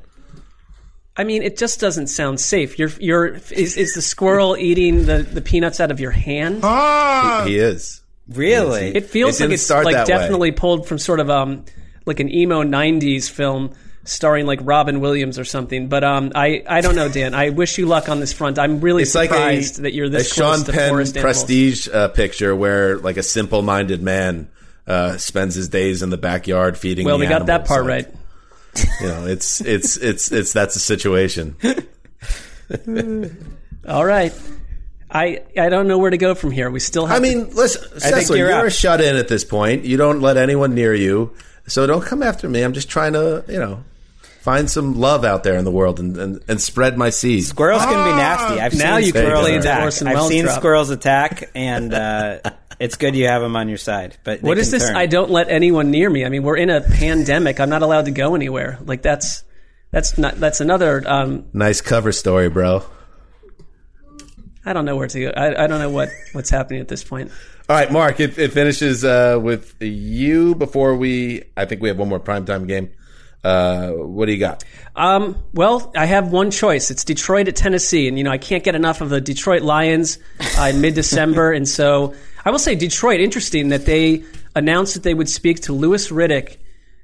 I mean, it just doesn't sound safe. You're you're is, is the squirrel eating the, the peanuts out of your hand? He, he is. really? It feels It like it's like that way. definitely pulled from sort of um like an emo '90s film starring like Robin Williams or something. But um, I I don't know, Dan. I wish you luck on this front. I'm really It's like a, surprised that you're this a close Sean to Penn forest prestige uh, picture where like a simple-minded man uh, spends his days in the backyard feeding. Well, we got that part right. You know, it's it's it's it's that's the situation. All right. I I don't know where to go from here. We still have. I mean, listen, think Cecily, you're you're, a shut in at this point. You don't let anyone near you, so don't come after me. I'm just trying to, you know, find some love out there in the world and and, and spread my seeds. Squirrels can be nasty. I've Now seen you squirrels attack. I've seen drop. squirrels attack, and uh, it's good you have them on your side. But what is this? turn. I don't let anyone near me. I mean, we're in a pandemic. I'm not allowed to go anywhere. Like that's that's not that's another. Um, Nice cover story, bro. I don't know where to go. I, I don't know what what's happening at this point. All right, Mark. It, it finishes uh, with you before we. I think we have one more primetime game. Uh, what do you got? Um, well, I have one choice. It's Detroit at Tennessee, and you know I can't get enough of the Detroit Lions uh, in mid-December, and so I will say Detroit. Interesting that they announced that they would speak to Louis Riddick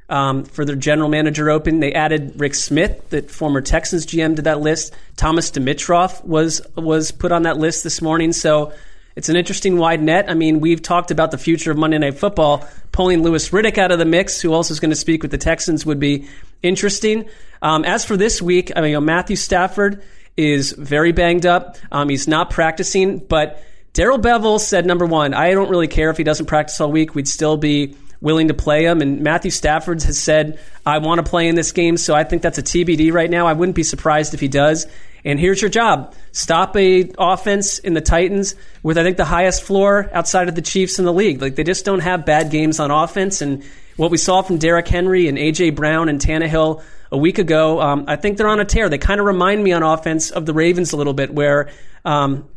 um, for their general manager open. They added Rick Smith, the former Texans GM, to that list. Thomas Dimitroff was was put on that list this morning. So it's an interesting wide net. I mean, we've talked about the future of Monday Night Football. Pulling Louis Riddick out of the mix, who also is going to speak with the Texans, would be interesting. Um, as for this week, I mean, you know, Matthew Stafford is very banged up. Um, he's not practicing, but Darrell Bevell said, number one, I don't really care if he doesn't practice all week. We'd still be willing to play him. And Matthew Stafford has said, I want to play in this game. So I think that's a TBD right now. I wouldn't be surprised if he does. And here's your job. Stop a offense in the Titans with, I think, the highest floor outside of the Chiefs in the league. Like, they just don't have bad games on offense. And what we saw from Derrick Henry and A.J. Brown and Tannehill a week ago, um, I think they're on a tear. They kind of remind me on offense of the Ravens a little bit, where um,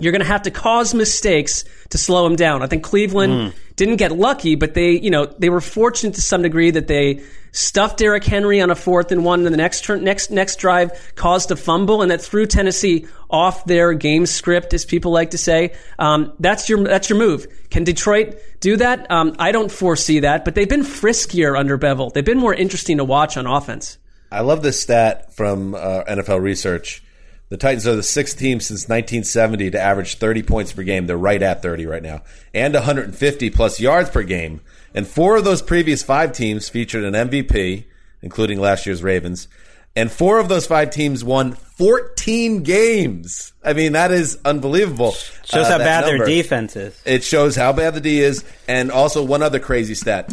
you're going to have to cause mistakes to slow them down. I think Cleveland didn't get lucky, but they, you know, they were fortunate to some degree that they stuffed Derrick Henry on a fourth and one, and the next turn, next next drive caused a fumble, and that threw Tennessee off their game script, as people like to say. Um, that's your that's your move. Can Detroit do that? Um, I don't foresee that, but they've been friskier under Bevell. They've been more interesting to watch on offense. I love this stat from uh, NFL Research The Titans are the sixth team since 1970 to average 30 points per game. They're right at 30 right now, and 150 plus yards per game. And four of those previous five teams featured an MVP, including last year's Ravens. And four of those five teams won 14 games. I mean, that is unbelievable. Shows uh, how bad number. their defense is. It shows how bad the D is, and also one other crazy stat: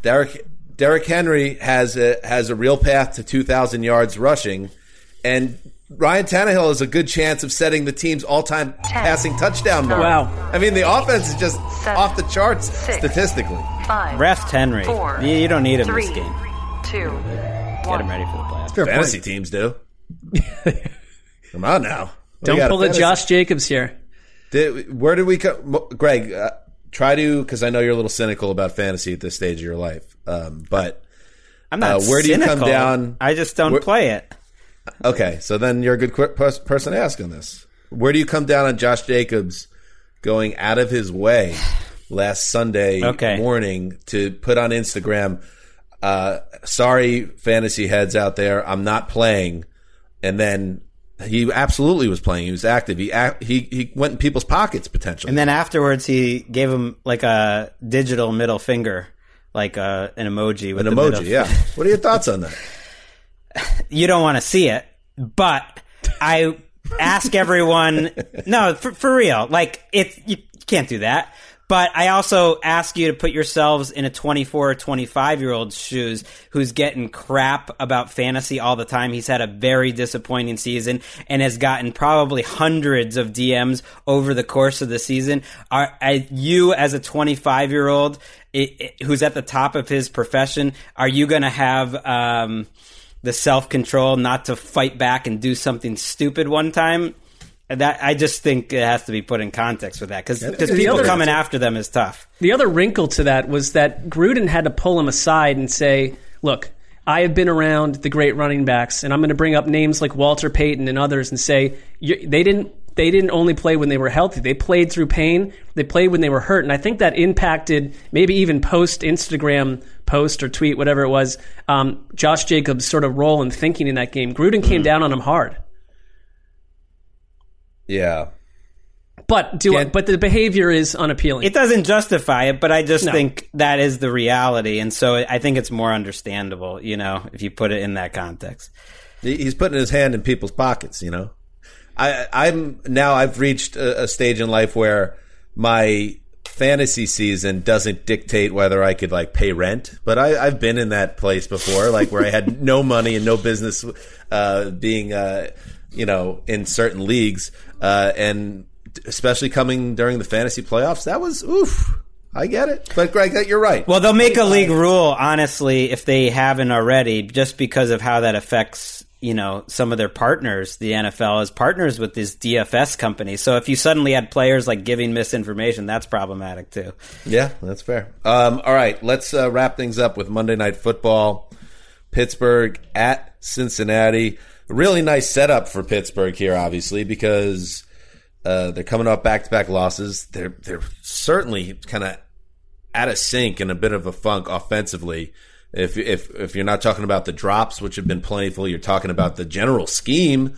Derrick Derrick Henry has a, has a real path to 2,000 yards rushing, and Ryan Tannehill has a good chance of setting the team's all-time passing touchdown mark. Wow. I mean, the offense is just Seven, off the charts six, statistically. Five. Rest Henry. Four, You- you don't need him three, this game. Two. Get him ready for the playoffs. Fair Fantasy point. teams do. Come on now. We Don't pull the Josh Jacobs here. Did, where did we come? Greg, uh, try to, because I know you're a little cynical about fantasy at this stage of your life. Um, but I'm not Uh, where do you come down- I just don't Where- play it. Okay, so then you're a good qu- person to ask on this. Where do you come down on Josh Jacobs going out of his way last Sunday Okay. morning to put on Instagram? Uh, sorry, fantasy heads out there, I'm not playing. And then he absolutely was playing. He was active. He he he went in people's pockets potentially. And then afterwards, he gave him like a digital middle finger, like uh, an emoji with an emoji, middle- yeah. What are your thoughts on that? You don't want to see it, but I ask everyone. no, for, for real. Like it, you can't do that. But I also ask you to put yourselves in a 24 or 25 year old's shoes who's getting crap about fantasy all the time. He's had a very disappointing season and has gotten probably hundreds of DMs over the course of the season. Are, are you as a 25 year old who's at the top of his profession, are you going to have, um, the self control not to fight back and do something stupid one time. And That I just think it has to be put in context with that because The people other- coming after them is tough. The other wrinkle to that was that Gruden had to pull him aside and say, "Look, I have been around the great running backs, and I'm going to bring up names like Walter Payton and others and say they didn't." They didn't only play when they were healthy. They played through pain. They played when they were hurt. And I think that impacted maybe even post Instagram post or tweet, whatever it was, um, Josh Jacobs' sort of role and thinking in that game. Gruden came down on him hard. Yeah. But do Can't- but the behavior is unappealing. It doesn't justify it, but I just No. think that is the reality, and so I think it's more understandable, you know, if you put it in that context. He's putting his hand in people's pockets, you know. I, I'm now I've reached a, a stage in life where my fantasy season doesn't dictate whether I could like pay rent, but I, I've been in that place before, like where I had no money and no business uh, being, uh, you know, in certain leagues, uh, and especially coming during the fantasy playoffs. That was oof. I get it, but Greg, that you're right. Well, they'll make a league rule, honestly, if they haven't already, just because of how that affects, you know, some of their partners. The NFL is partners with these DFS companies. So if you suddenly had players like giving misinformation, that's problematic too. Yeah, that's fair. Um, all right, let's uh, wrap things up with Monday Night Football. Pittsburgh at Cincinnati. Really nice setup for Pittsburgh here, obviously, because uh, they're coming off back to back losses. They're they're certainly kind of out of sync and a bit of a funk offensively. If if if you're not talking about the drops, which have been plentiful, you're talking about the general scheme,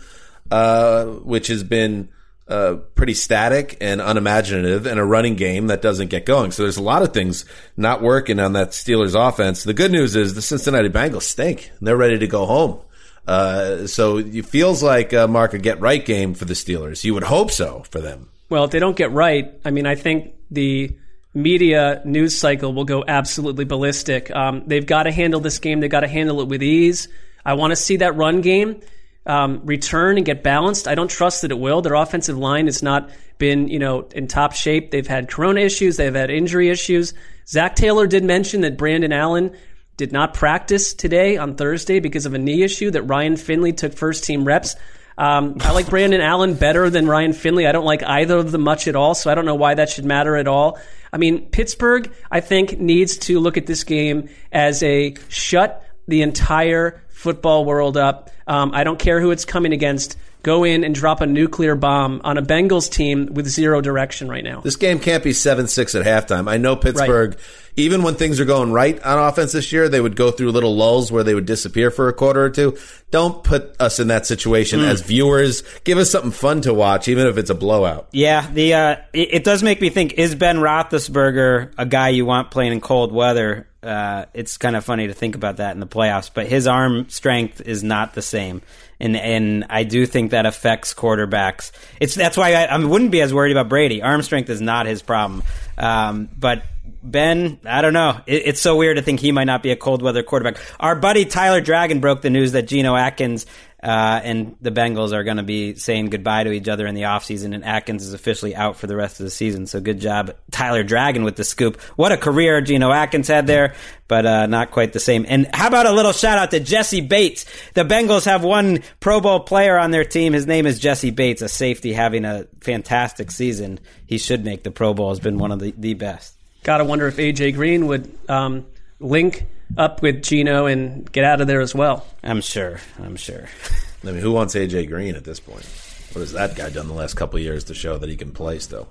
uh, which has been uh, pretty static and unimaginative, and a running game that doesn't get going. So there's a lot of things not working on that Steelers offense. The good news is the Cincinnati Bengals stink. They're ready to go home. Uh, so it feels like uh, Mark a get right game for the Steelers. You would hope so for them. Well, if they don't get right, I mean, I think the media news cycle will go absolutely ballistic. Um, they've got to handle this game. They've got to handle it with ease. I want to see that run game um, return and get balanced. I don't trust that it will. Their offensive line has not been, you know, in top shape. They've had corona issues. They've had injury issues. Zac Taylor did mention that Brandon Allen did not practice today on Thursday because of a knee issue. That Ryan Finley took first team reps. Um, I like Brandon Allen better than Ryan Finley. I don't like either of them much at all, so I don't know why that should matter at all. I mean, Pittsburgh, I think, needs to look at this game as a shut the entire football world up. Um, I don't care who it's coming against. Go in and drop a nuclear bomb on a Bengals team with zero direction right now. This game can't be 7 6 at halftime. I know Pittsburgh, even when things are going right on offense this year, they would go through little lulls where they would disappear for a quarter or two. Don't put us in that situation as viewers. Give us something fun to watch, even if it's a blowout. Yeah, the uh, it, it does make me think: Is Ben Roethlisberger a guy you want playing in cold weather? Uh, it's kind of funny to think about that in the playoffs, but his arm strength is not the same, and and I do think that affects quarterbacks. It's that's why I, I wouldn't be as worried about Brady. Arm strength is not his problem, um, but. Ben, I don't know. It, it's so weird to think he might not be a cold weather quarterback. Our buddy Tyler Dragon broke the news that Geno Atkins uh, and the Bengals are going to be saying goodbye to each other in the offseason, and Atkins is officially out for the rest of the season. So good job, Tyler Dragon, with the scoop. What a career Geno Atkins had there, but uh, not quite the same. And how about a little shout out to Jessie Bates? The Bengals have one Pro Bowl player on their team. His name is Jessie Bates, a safety having a fantastic season. He should make the Pro Bowl. Has been one of the, the best. Gotta wonder if AJ Green would um, link up with Geno and get out of there as well. I'm sure. I'm sure. I mean, who wants AJ Green at this point? What has that guy done the last couple of years to show that he can play still?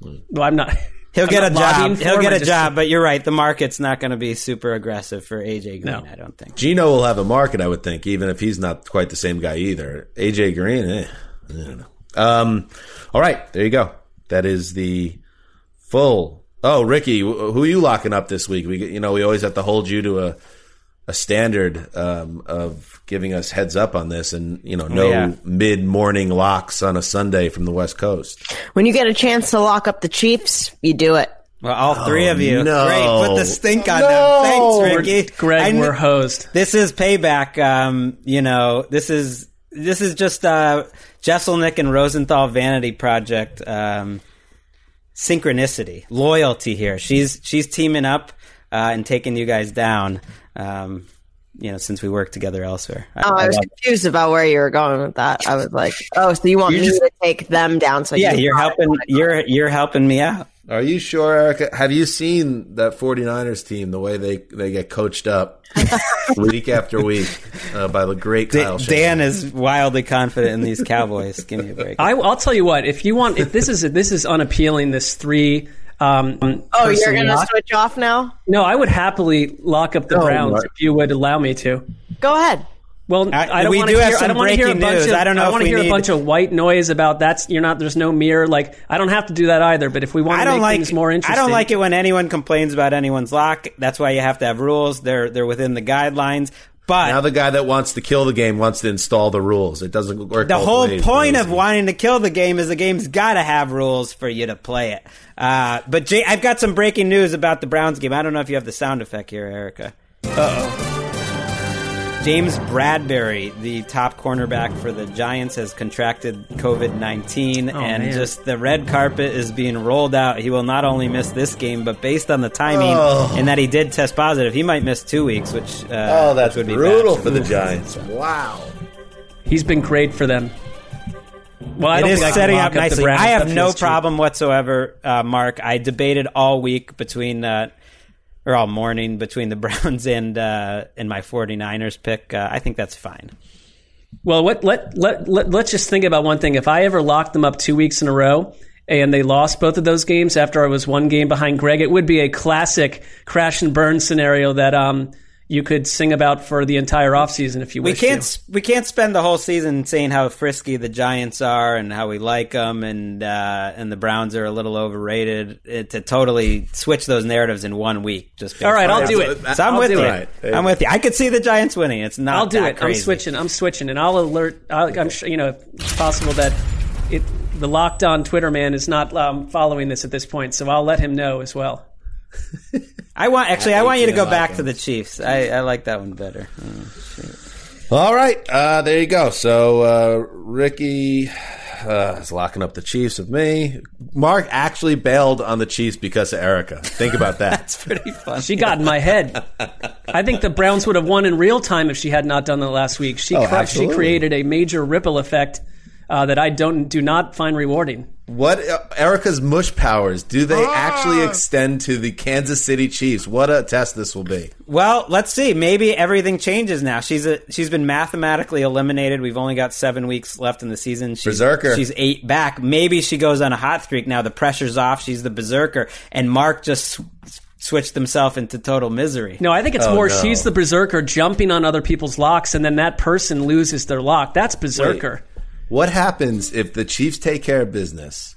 Well, I'm not. He'll I'm get a not lobbying job. He'll get I a just- job, but you're right. The market's not going to be super aggressive for AJ Green. No. I don't think. Geno will have a market, I would think, even if he's not quite the same guy either. AJ Green, eh, I don't know. Um, all right, there you go. That is the full. Oh, Ricky, who are you locking up this week? We, you know, we always have to hold you to a a standard um, of giving us heads up on this, and you know, no yeah. mid morning locks on a Sunday from the West Coast. When you get a chance to lock up the Chiefs, you do it. Well, all three of you. no. Great. Put the stink on No. them. Thanks, Ricky. Greg, I kn- we're hosed. This is payback. Um, you know, this is this is just uh, Jesselnick and Rosenthal vanity project. Um, synchronicity, loyalty here. She's she's teaming up uh, and taking you guys down. Um, you know, since we work together elsewhere. Oh, I was love it. confused about where you were going with that. I was like, oh, so you want me to take them down? So yeah, you you're helping. You're you're helping me out. Are you sure, Erica? Have you seen that 49ers team, the way they, they get coached up week after week uh, by the great Kyle Shanahan? Dan is wildly confident in these Cowboys. Give me a break. I, I'll tell you what. If you want, if this is this is unappealing. This three. Um, Oh, you're going to switch off now? No, I would happily lock up the No, Browns Mark. if you would allow me to. Go ahead. Well, I- I, don't want to have hear. I don't want to hear a bunch news. of. I don't know if want to hear need- a bunch of white noise about that's. You're not. There's no mirror. Like I don't have to do that either. But if we want I to don't make like things more interesting, I don't like it when anyone complains about anyone's lock. That's why you have to have rules. They're they're within the guidelines. But Now the guy that wants to kill the game wants to install the rules. It doesn't work. the whole ways, point of wanting to kill the game is the game's got to have rules for you to play it. Uh, but Jay, I've got some breaking news about the Browns game. I don't know if you have the sound effect here, Erica. James Bradberry, the top cornerback for the Giants, has contracted COVID 19, and man. just the red carpet is being rolled out. He will not only miss this game, but based on the timing Oh. and that he did test positive, he might miss two weeks, which, uh, Oh, that's which would be brutal bad. for the Giants. Wow. He's been great for them. Well, I It don't is think I can setting up nicely. Browns. I have no problem whatsoever, uh, Mark. I debated all week between, uh, or all morning between the Browns and uh, and my 49ers pick. Uh, I think that's fine. Well, what, let, let, let, let's just think about one thing. If I ever locked them up two weeks in a row and they lost both of those games after I was one game behind Greg, it would be a classic crash and burn scenario that um, you could sing about for the entire offseason if you We can't to. we can't spend the whole season saying how frisky the Giants are and how we like them and uh, and the Browns are a little overrated. It, to totally switch those narratives in one week. Just based All right, I'll do it. So I'm I'll with you. it. Right. I'm with you. I could see the Giants winning. It's not. I'll do that it. Crazy. I'm switching. I'm switching, and I'll alert. I'll, I'm sure you know it's possible that it the locked on Twitter man is not um, following this at this point, so I'll let him know as well. I want actually. I, want you to go like back them. to the Chiefs. I, I like that one better. All right, uh, there you go. So uh, Ricky uh, is locking up the Chiefs with me. Mark actually bailed on the Chiefs because of Erica. Think about that. That's pretty fun. She got in my head. I think the Browns would have won in real time if she had not done that last week. She Oh, cr- she created a major ripple effect uh, that I don't do not find rewarding. What uh, Erica's mush powers do they Ah. actually extend to the Kansas City Chiefs? What a test this will be. Well, let's see. Maybe everything changes now. She's a, she's been mathematically eliminated. We've only got seven weeks left in the season. She's, Berserker. She's eight back. Maybe she goes on a hot streak now. The pressure's off. She's the berserker, and Mark just switched himself into total misery. No, I think it's Oh, more no. she's the berserker jumping on other people's locks, and then that person loses their lock. That's berserker. What happens if the Chiefs take care of business?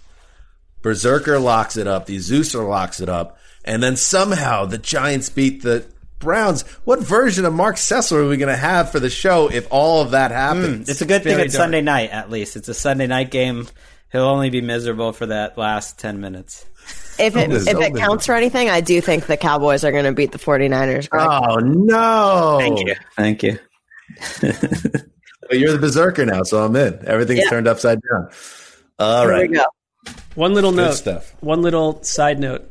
Berserker locks it up, the Zeuser locks it up, and then somehow the Giants beat the Browns. What version of Mark Sessler are we going to have for the show if all of that happens? Mm, it's a good thing it's dark. Sunday night. At least it's a Sunday night game. He'll only be miserable for that last ten minutes. If it, if it counts for anything, I do think the Cowboys are going to beat the 49ers. Greg. oh no! Thank you. Thank you. But you're the Berserker now, so I'm in. Everything's Yeah. turned upside down. All Here right. we go. One little note. stuff. One little side note.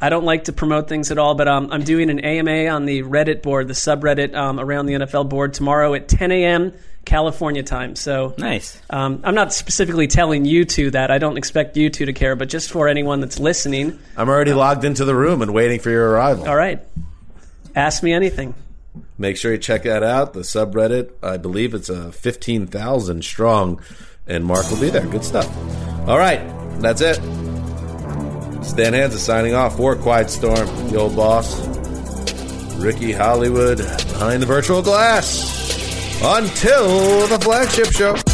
I don't like to promote things at all, but um, I'm doing an AMA on the Reddit board, the subreddit um, around the NFL board tomorrow at 10 a.m. California time. So Nice. um, I'm not specifically telling you two that. I don't expect you two to care, but just for anyone that's listening, I'm already logged into the room and waiting for your arrival. all right, ask me anything. Make sure you check that out. The subreddit, I believe it's uh, a 15,000 strong, and Mark will be there. Good stuff. All right, that's it. Dan Hanzus signing off for Quiet Storm, the old boss. Ricky Hollywood behind the virtual glass. Until the flagship show.